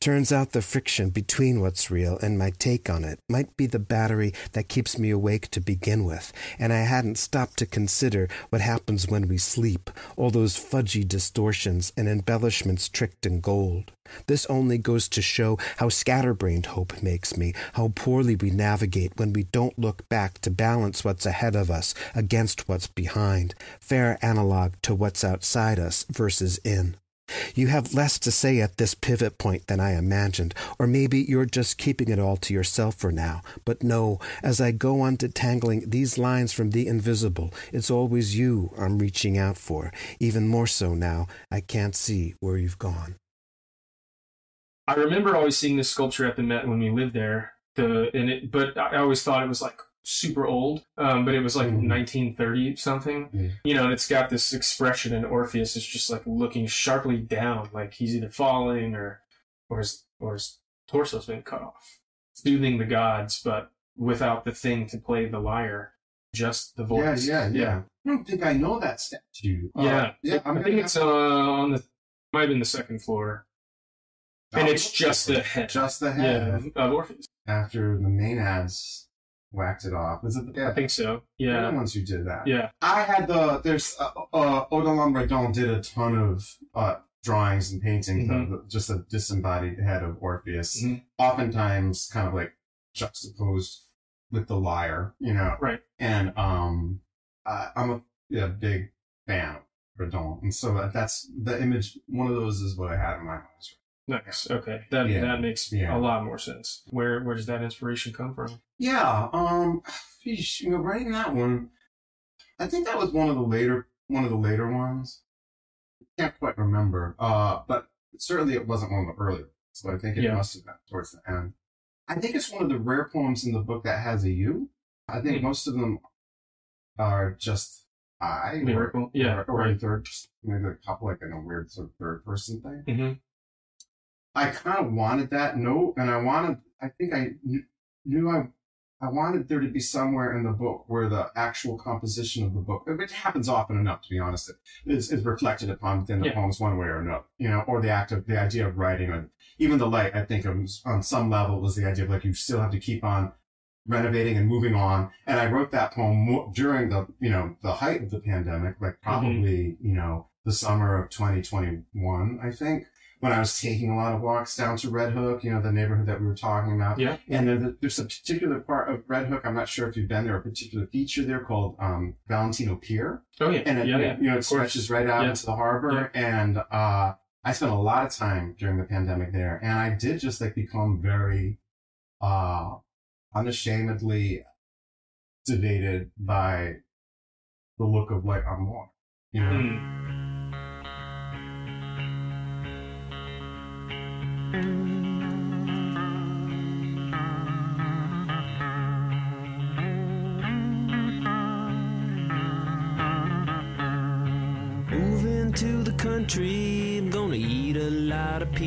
Turns out the friction between what's real and my take on it might be the battery that keeps me awake to begin with, and I hadn't stopped to consider what happens when we sleep, all those fudgy distortions and embellishments tricked in gold. This only goes to show how scatterbrained hope makes me, how poorly we navigate when we don't look back to balance what's ahead of us against what's behind, fair analog to what's outside us versus in. You have less to say at this pivot point than I imagined, or maybe you're just keeping it all to yourself for now. But no, as I go on detangling these lines from the invisible, it's always you I'm reaching out for. Even more so now, I can't see where you've gone. I remember always seeing this sculpture at the Met when we lived there. The and it, but I always thought it was like super old. Um, but it was like Mhm. 1930 something. Yeah. You know, and it's got this expression, and Orpheus is just like looking sharply down, like he's either falling or or his or his torso's been cut off, soothing the gods, but without the thing to play the lyre, just the voice. Yeah, voice. yeah, yeah. I don't think I know that statue. Uh, Yeah, yeah. I'm I think it's to- uh, on the might have been the second floor, and it's just the head. just the yeah, head. of Orpheus. After the maenads whacked it off. Was it? The, yeah, I think so. they're Yeah, the ones who did that. yeah. I had the there's uh, uh Odilon Redon did a ton of uh drawings and paintings Mhm. of just a disembodied head of Orpheus. Mhm. Oftentimes kind of like juxtaposed with the lyre, you know. Right. And um uh, I'm a yeah, big fan of Redon. And so that, that's the image one of those is what I had in my mind. Nice. Okay, that Yeah. that makes Yeah. a lot more sense. Where where does that inspiration come from? Yeah, um, you know, writing that one, I think that was one of the later, one of the later ones. I Can't quite remember, uh, but certainly it wasn't one of the earlier. So I think it Yeah. must have been towards the end. I think it's one of the rare poems in the book that has a U. I think Hmm. most of them are just I or- Lyrical? Yeah, or, or right. third, just maybe a couple like in a weird sort of third person thing. Mhm. I kind of wanted that note, and I wanted. I think I knew I. I wanted there to be somewhere in the book where the actual composition of the book, which happens often enough, to be honest, is, is reflected upon within the Yeah. poems one way or another. You know, or the act of the idea of writing, and even the light. I think on some level was the idea of like you still have to keep on renovating and moving on. And I wrote that poem during the you know the height of the pandemic, like mm-hmm. probably you know the summer of 2021, I think when I was taking a lot of walks down to Red Hook, you know, the neighborhood that we were talking about. Yeah. And there, there's a particular part of Red Hook, I'm not sure if you've been there, a particular feature there called um, Valentino Pier. Oh yeah, And it, yeah, yeah. you know, it stretches right out Yeah. into the harbor. And uh, I spent a lot of time during the pandemic there. And I did just like become very uh, unashamedly sedated by the look of like on water. You know? Mm.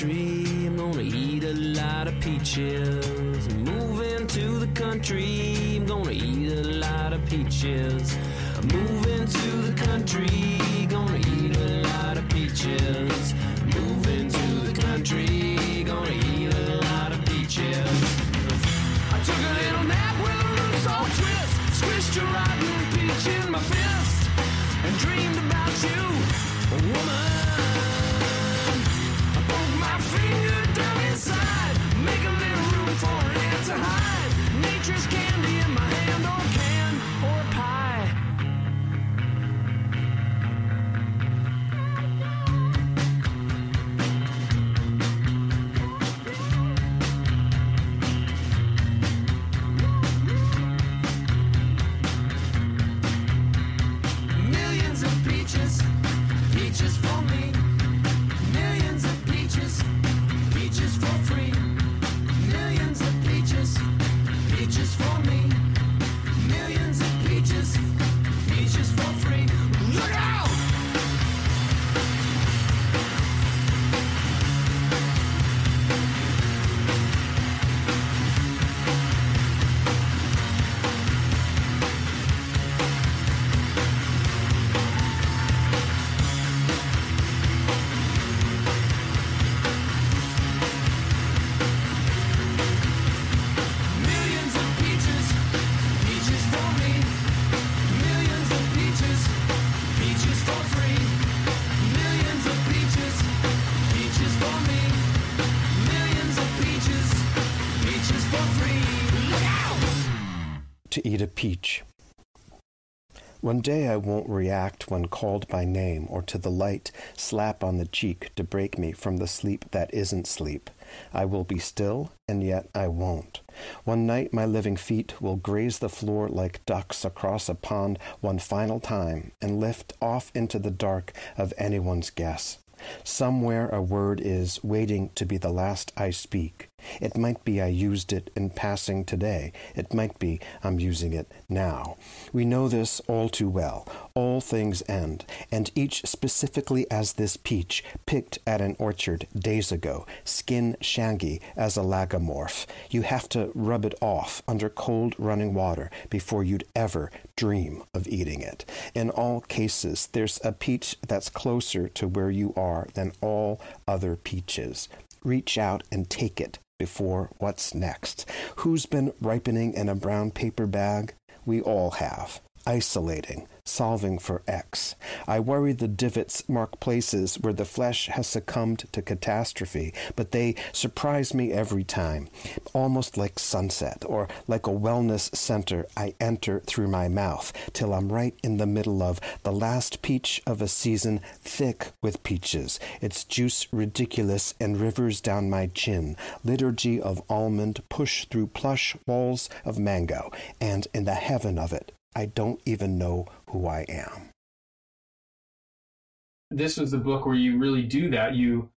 The I'm gonna eat a lot of peaches. Moving to the country, I'm gonna eat a lot of peaches. Moving to the country, gonna eat a lot of peaches. Moving to the country, gonna eat a lot of peaches. I took a little nap with the roots all twist. Squished a rotten peach in my fist and dreamed about you, a woman. One day I won't react when called by name or to the light slap on the cheek to break me from the sleep that isn't sleep. I will be still, and yet I won't. One night my living feet will graze the floor like ducks across a pond one final time and lift off into the dark of anyone's guess. Somewhere a word is waiting to be the last I speak. It might be I used it in passing today. It might be I'm using it now. We know this all too well. All things end, and each specifically as this peach, picked at an orchard days ago, skin shaggy as a lagomorph. You have to rub it off under cold running water before you'd ever dream of eating it. In all cases, there's a peach that's closer to where you are than all other peaches. Reach out and take it before what's next. Who's been ripening in a brown paper bag? We all have. Isolating, solving for X. I worry the divots mark places where the flesh has succumbed to catastrophe, but they surprise me every time. Almost like sunset, or like a wellness center I enter through my mouth, till I'm right in the middle of the last peach of a season thick with peaches, its juice ridiculous and rivers down my chin, liturgy of almond push through plush walls of mango, and in the heaven of it, I don't even know who I am. This was the book where you really do that. You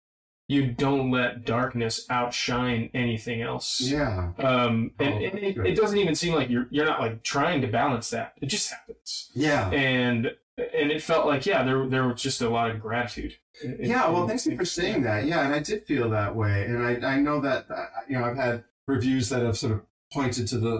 you don't let darkness outshine anything else. Yeah. Um, and, Oh, and it, it doesn't even seem like you're you're not like trying to balance that. It just happens. Yeah. And and it felt like yeah, there there was just a lot of gratitude. in- Yeah, well, in- thanks for saying that. Yeah, and I did feel that way, and I I know that uh, you know I've had reviews that have sort of pointed to the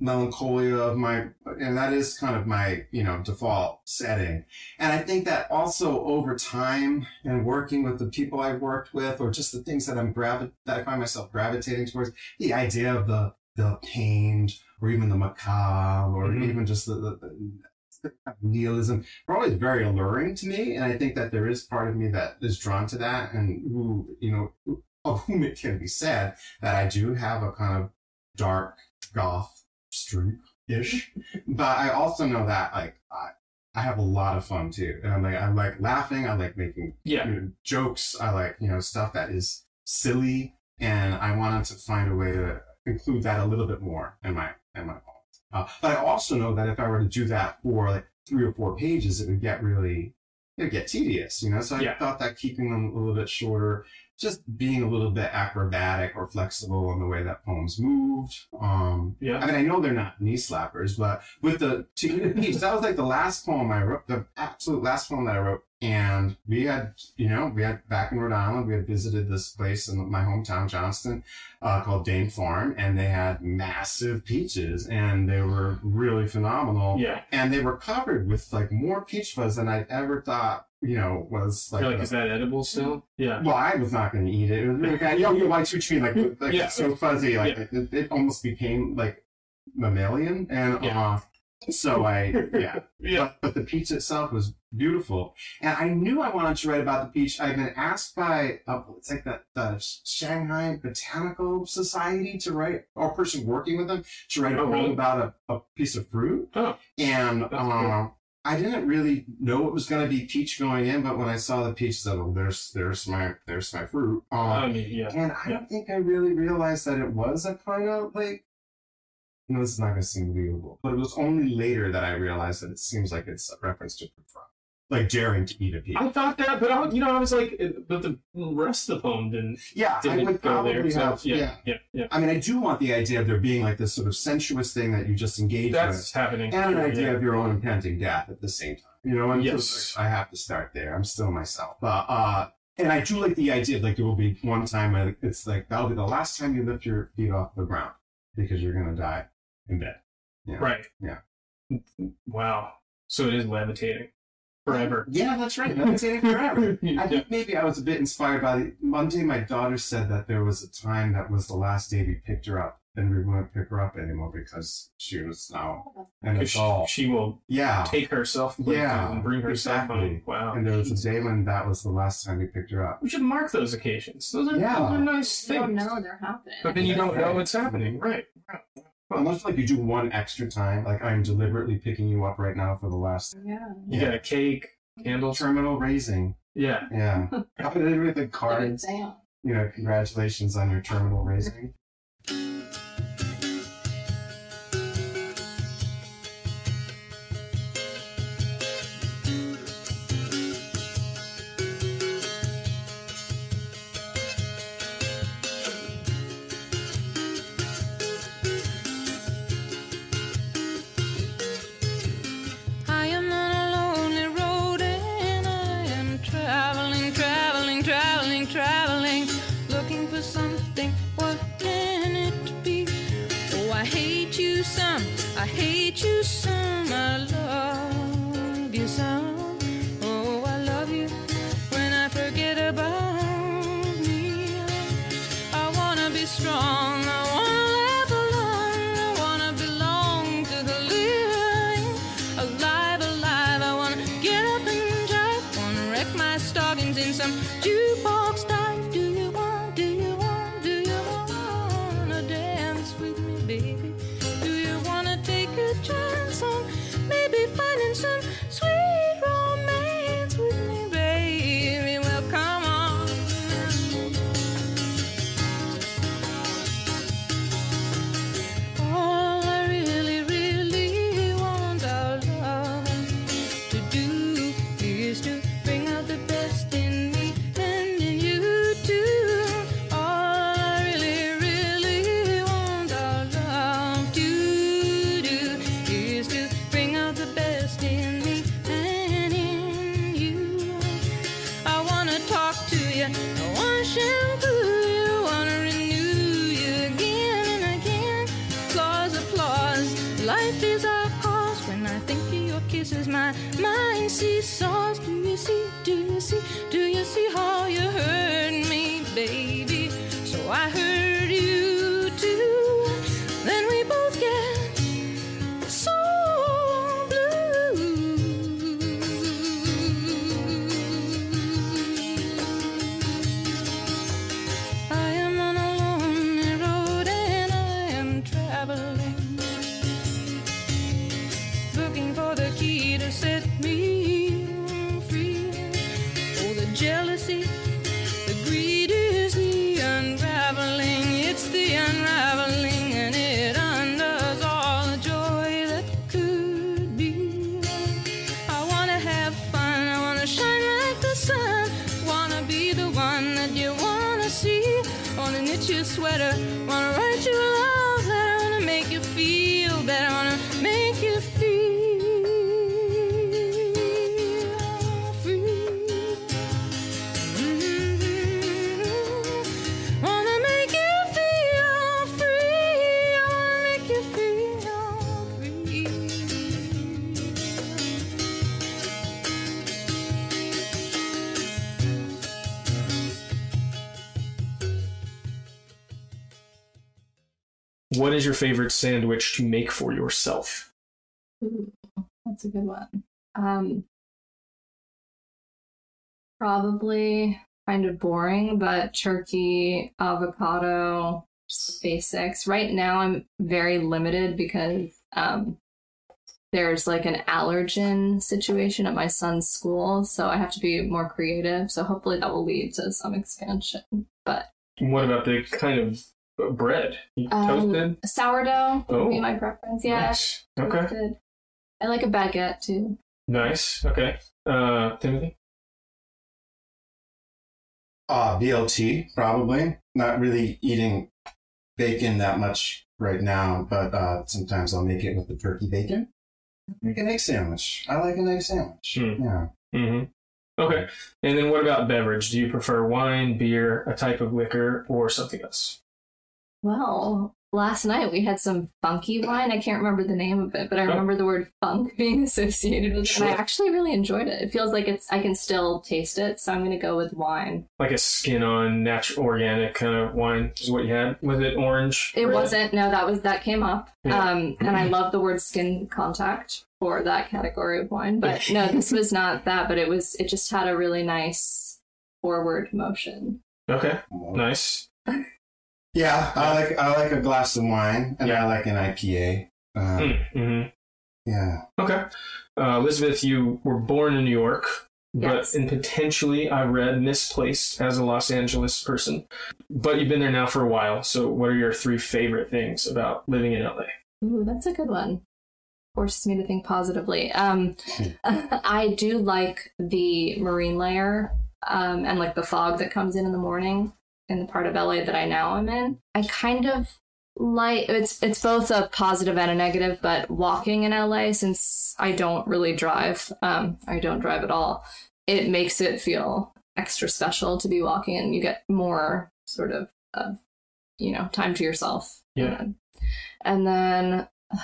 melancholia of my, and that is kind of my you know default setting, and I think that also over time and working with the people I've worked with, or just the things that I'm gravi- that I find myself gravitating towards, the idea of the the pained or even the macabre or Mhm. even just the, the, the nihilism are always very alluring to me, and I think that there is part of me that is drawn to that, and who you know, of whom it can be said that I do have a kind of dark goth street ish. but I also know that like I, I have a lot of fun too, and I'm like I like laughing. I like making Yeah. you know, jokes. I like you know stuff that is silly, and I wanted to find a way to include that a little bit more in my in my. Uh, but I also know that if I were to do that for like three or four pages, it would get really it would get tedious, you know. So I Yeah. thought that keeping them a little bit shorter, just being a little bit acrobatic or flexible in the way that poems moved. Um, Yeah. I mean, I know they're not knee slappers, but with the two piece, that was like the last poem I wrote, the absolute last poem that I wrote. And we had, you know, we had back in Rhode Island, we had visited this place in my hometown, Johnston, uh, called Dame Farm, and they had massive peaches, and they were really phenomenal. Yeah. And they were covered with like more peach fuzz than I'd ever thought, you know, was like. Like, the- is that edible still? Yeah. well, I was not going to eat it. It was really kind you know, you know, why what you mean, like, like Yeah. it's so fuzzy, like Yeah. it, it almost became like mammalian, and Yeah. uh, so I, yeah. Yeah. But, but the peach itself was beautiful, and I knew I wanted to write about the peach. I've been asked by uh, it's like the, the Shanghai Botanical Society to write, or a person working with them to write a Oh, poem really? about a, a piece of fruit, Oh. and That's um, I didn't really know it was going to be peach going in, but when I saw the peach, I said, "Oh, there's there's my there's my fruit." Um, I mean, yeah. and I don't think I really realized that it was a kind of like. No, this is not going to seem believable, but it was only later that I realized that it seems like it's a reference to fry, like daring to eat a peach. I thought that, but I, you know, I was like, but the rest of the poem didn't yeah, I didn't would go probably there. So, have. yeah, yeah. yeah, yeah, I mean, I do want the idea of there being like this sort of sensuous thing that you just engage That's with, happening. and an idea yeah. of your own impending death at the same time. You know, and Yes. so I have to start there. I'm still myself. But uh, and I do like the idea of like there will be one time I, it's like that'll be the last time you lift your feet off the ground because you're gonna die in bed. Yeah. Right. Yeah. Wow. So it is levitating forever. Yeah, that's right. Levitating forever. I Yeah. think maybe I was a bit inspired by the one day my daughter said that there was a time that was the last day we picked her up and we wouldn't pick her up anymore because she was now an 'Cause she, adult. she will yeah. take herself places Yeah, and bring herself exactly. home. Wow. And there was a day when that was the last time we picked her up. we should mark those occasions. Those are, Yeah. those are nice You don't things. know they're happening. But then you don't know what's happening. Right. Unless like you do one extra time, like I'm deliberately picking you up right now for the last Yeah. You Yeah. got a cake, candle, terminal raising. Yeah. Yeah. How about it with the Good cards? You know, congratulations on your terminal raising. What is your favorite sandwich to make for yourself? Ooh, that's a good one. Um, probably kind of boring, but turkey, avocado, basics. Right now, I'm very limited because um, there's like an allergen situation at my son's school, so I have to be more creative. So hopefully that will lead to some expansion. But What about the kind of bread? You um, Toasted? sourdough would be Oh. my preference. Yeah, Nice. Okay. toasted. I like a baguette too. Nice. Okay. Uh, Timothy? Uh, BLT, probably. Not really eating bacon that much right now, but uh, sometimes I'll make it with the turkey bacon. Make an egg sandwich. I like an egg sandwich. Hmm. Yeah. Mm-hmm. Okay. And then what about beverage? Do you prefer wine, beer, a type of liquor, or something else? Well, last night we had some funky wine. I can't remember the name of it, but I remember the word funk being associated with it. And I actually really enjoyed it. It feels like it's I can still taste it, so I'm going to go with wine. Like a skin on, natural, organic kind of wine is what you had with it. Orange. It red? wasn't. No, that was that came up. Yeah. Um, and I love the word skin contact for that category of wine. But no, this was not that. But it was. It just had a really nice forward motion. Okay. Nice. Yeah, I like I like a glass of wine, and Yeah. I like an IPA. Uh, Mm-hmm. Yeah. Okay. Uh, Elizabeth, you were born in New York, but Yes. and potentially I read misplaced as a Los Angeles person. But you've been there now for a while. So, what are your three favorite things about living in LA? Ooh, that's a good one. Forces me to think positively. Um, I do like the marine layer um, and like the fog that comes in in the morning in the part of LA that I now am in. I kind of like it's it's both a positive and a negative, but walking in LA since I don't really drive, um, I don't drive at all. It makes it feel extra special to be walking, and you get more sort of of you know time to yourself. Yeah. and then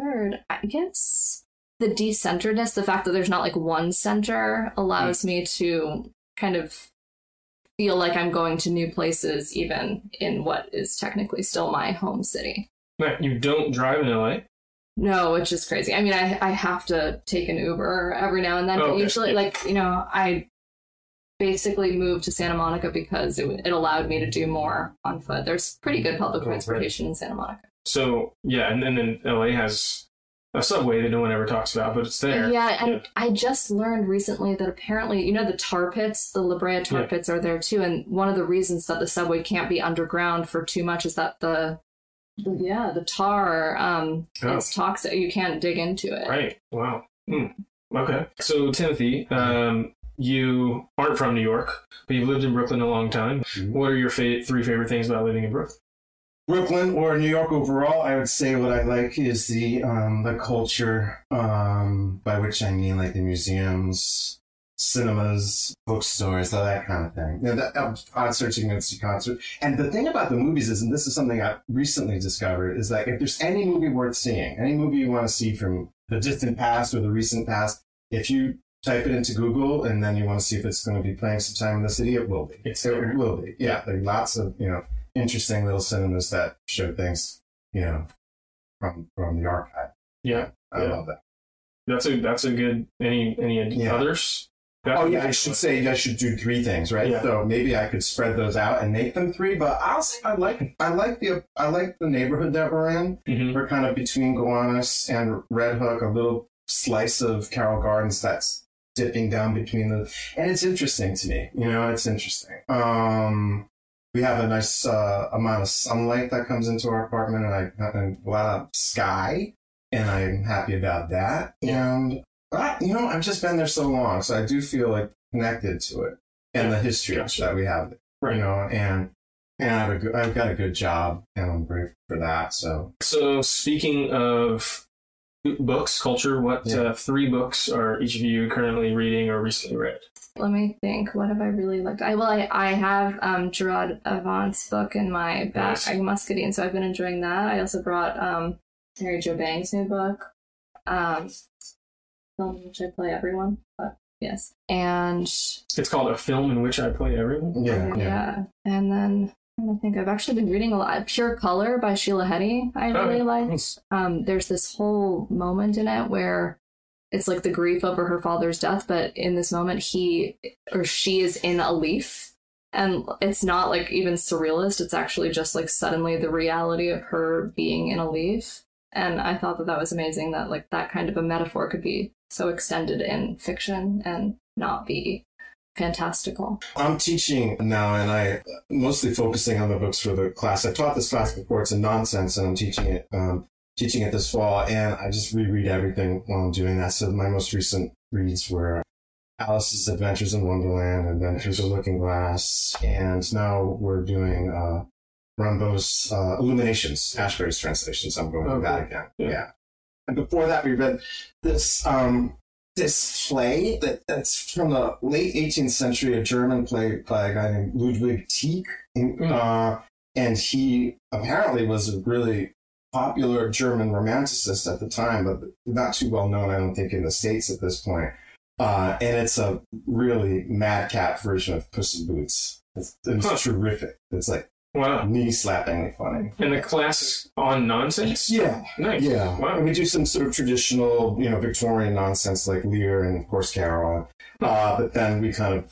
third, I guess the decenteredness, the fact that there's not like one center allows me to kind of feel like I'm going to new places, even in what is technically still my home city. Right, You don't drive in LA. No, which is crazy. I mean, I I have to take an Uber every now and then, Oh, but okay. usually, like you know, I basically moved to Santa Monica because it, it allowed me to do more on foot. There's pretty good public Oh, right. transportation in Santa Monica. So yeah, and, and then LA has a subway that no one ever talks about, but it's there. Yeah, and Yeah. I just learned recently that apparently, you know, the tar pits, the La Brea tar Yeah. pits are there too. And one of the reasons that the subway can't be underground for too much is that the, the yeah, the tar um Oh. is toxic. You can't dig into it. Right. Wow. Hmm. Okay. So Timothy, um, you aren't from New York, but you've lived in Brooklyn a long time. Mhm. What are your fa- three favorite things about living in Brooklyn? Brooklyn or New York overall, I would say what I like is the um, the culture, um, by which I mean like the museums, cinemas, bookstores, all that kind of thing. You know, that, uh, concerts, you can see concerts. And the thing about the movies is, and this is something I recently discovered, is that if there's any movie worth seeing, any movie you want to see from the distant past or the recent past, if you type it into Google and then you want to see if it's going to be playing sometime in the city, it will be. It's it will be. Yeah, there are lots of you know interesting little cinemas that show things you know from from the archive. Yeah. I Yeah. love that. That's a that's a good. Any any Yeah. others? Oh yeah, I should say I should do three things, right? Yeah. So maybe I could spread those out and make them three. But I'll say I like I like the I like the neighborhood that we're in. Mhm. We're kind of between Gowanus and Red Hook, a little slice of Carroll Gardens that's dipping down between the, and it's interesting to me. You know, it's interesting. Um, we have a nice uh, amount of sunlight that comes into our apartment, and I and a lot of sky, and I'm happy about that. And uh, you know, I've just been there so long, so I do feel like connected to it and the history Gotcha. that we have. Right. You know, and and I have a good, I've got a good job, and I'm grateful for that. So. So, speaking of books, culture, what Yeah. uh, three books are each of you currently reading or recently read? Let me think. What have I really liked? I well, I, I have um Gerard Avant's book in my back Nice. bag muscadine, so I've been enjoying that. I also brought um Mary Jo Bang's new book, um, film in which I play everyone. But yes, and It's called A Film in Which I Play Everyone. Yeah, yeah, yeah. and then To think. I've actually been reading a lot. Pure Color by Sheila Heti. I Oh, really liked. Nice. Um, there's this whole moment in it where it's like the grief over her father's death, but in this moment, he or she is in a leaf. And it's not like even surrealist. It's actually just like suddenly the reality of her being in a leaf. And I thought that that was amazing that like that kind of a metaphor could be so extended in fiction and not be fantastical. I'm teaching now, and I mostly focusing on the books for the class. I taught this class before; it's a nonsense, and I'm teaching it, um, teaching it this fall. And I just reread everything while I'm doing that. So my most recent reads were Alice's Adventures in Wonderland, and then Through the Looking Glass, and now we're doing uh, Rimbaud's uh, Illuminations, Ashbery's translations. I'm going through that again. Yeah. yeah. And before that, we read this. Um, this play that, that's from the late 18th century, a German play by a guy named Ludwig Tieck. And, Mm. uh, and he apparently was a really popular German romanticist at the time, but not too well known, I don't think, in the States at this point. Uh, and it's a really madcap version of Puss in Boots. It's, it's Huh. terrific. It's like Wow. knee slappingly funny. And the class is on nonsense? Yeah. Nice. Yeah. Wow. And we do some sort of traditional, you know, Victorian nonsense like Lear and of course Carroll. Uh, but then we kind of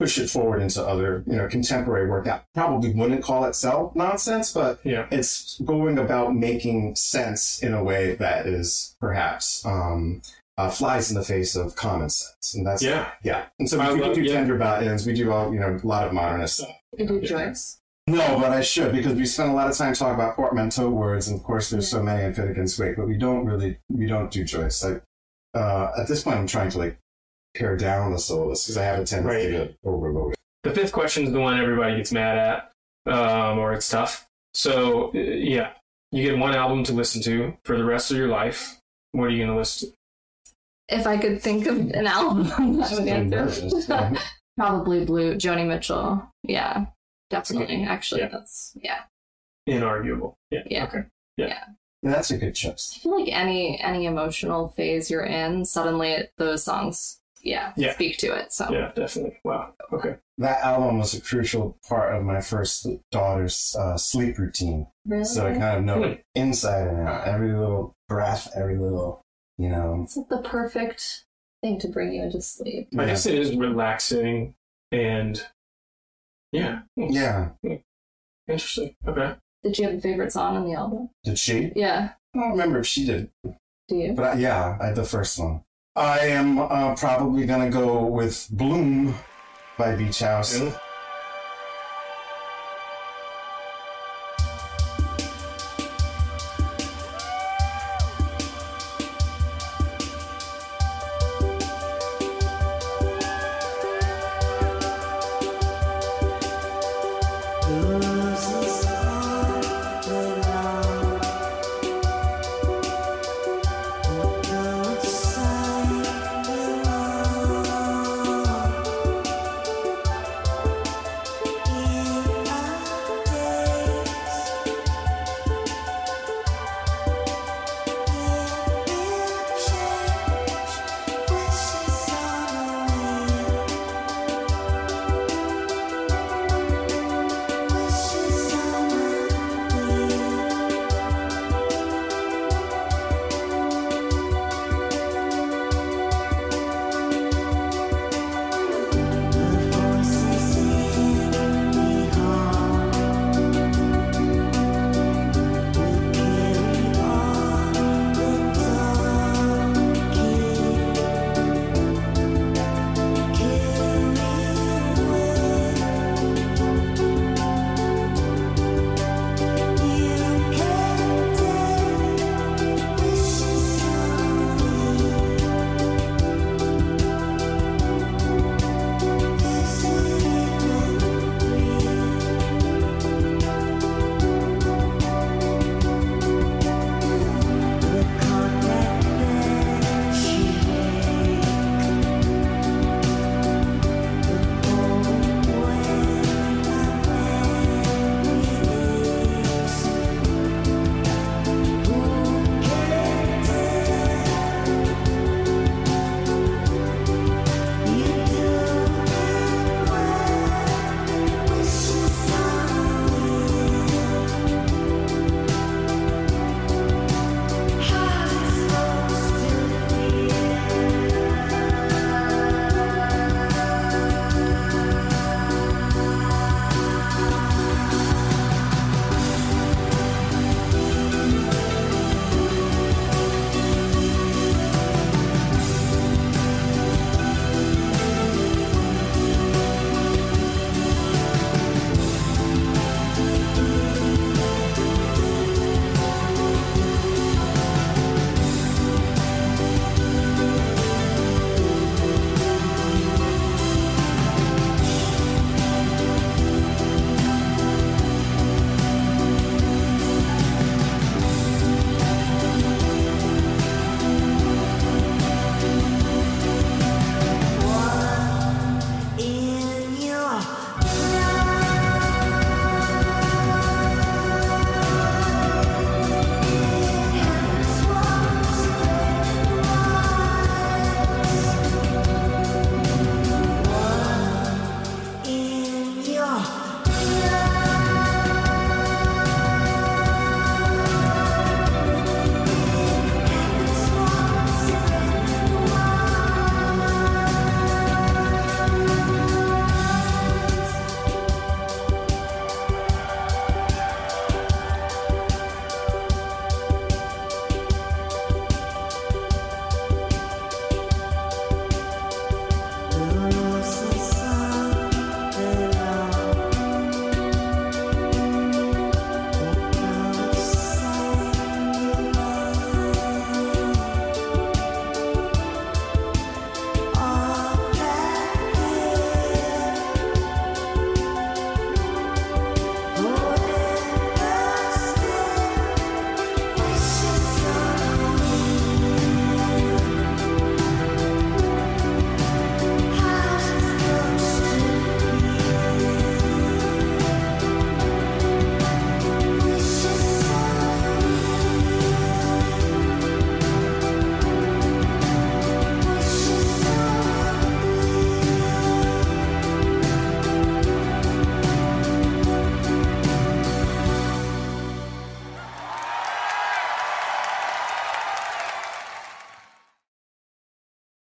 push it forward into other, you know, contemporary work that probably wouldn't call itself nonsense, but Yeah. it's going about making sense in a way that is perhaps um, uh, flies in the face of common sense. And that's Yeah. yeah. And so we, we love- do yeah. tender buttons. We do all, you know, a lot of modernist stuff. You do Joyce. No, but I should because we spend a lot of time talking about portmanteau words, and of course, there's so many in Finnegans Wake, but we don't really we don't do Joyce. I, uh, at this point, I'm trying to like pare down the syllabus because I have a tendency to overload it. The fifth question is the one everybody gets mad at, um, or it's tough. So, uh, yeah, you get one album to listen to for the rest of your life. What are you going to listen to? If I could think of an album, I would answer. Probably Blue, Joni Mitchell. Yeah, definitely. Actually, Yeah. that's yeah. Inarguable. Yeah. Yeah. Okay. Yeah, that's a good choice. I feel like any any emotional phase you're in, suddenly it, those songs, yeah, Yeah. speak to it. So Yeah, definitely. Wow. Okay. That album was a crucial part of my first daughter's uh, sleep routine, really, so I kind of know Hmm. it inside and out. Every little breath, every little, you know. it's like the perfect thing to bring you into sleep. I yeah. guess it is relaxing and yeah, Yeah. interesting. Okay. Did you have a favorite song on the album? Did she? Yeah. I don't remember if she did. Do you? But I, yeah, I, the first one. I am uh, probably gonna go with Bloom by Beach House. Yeah.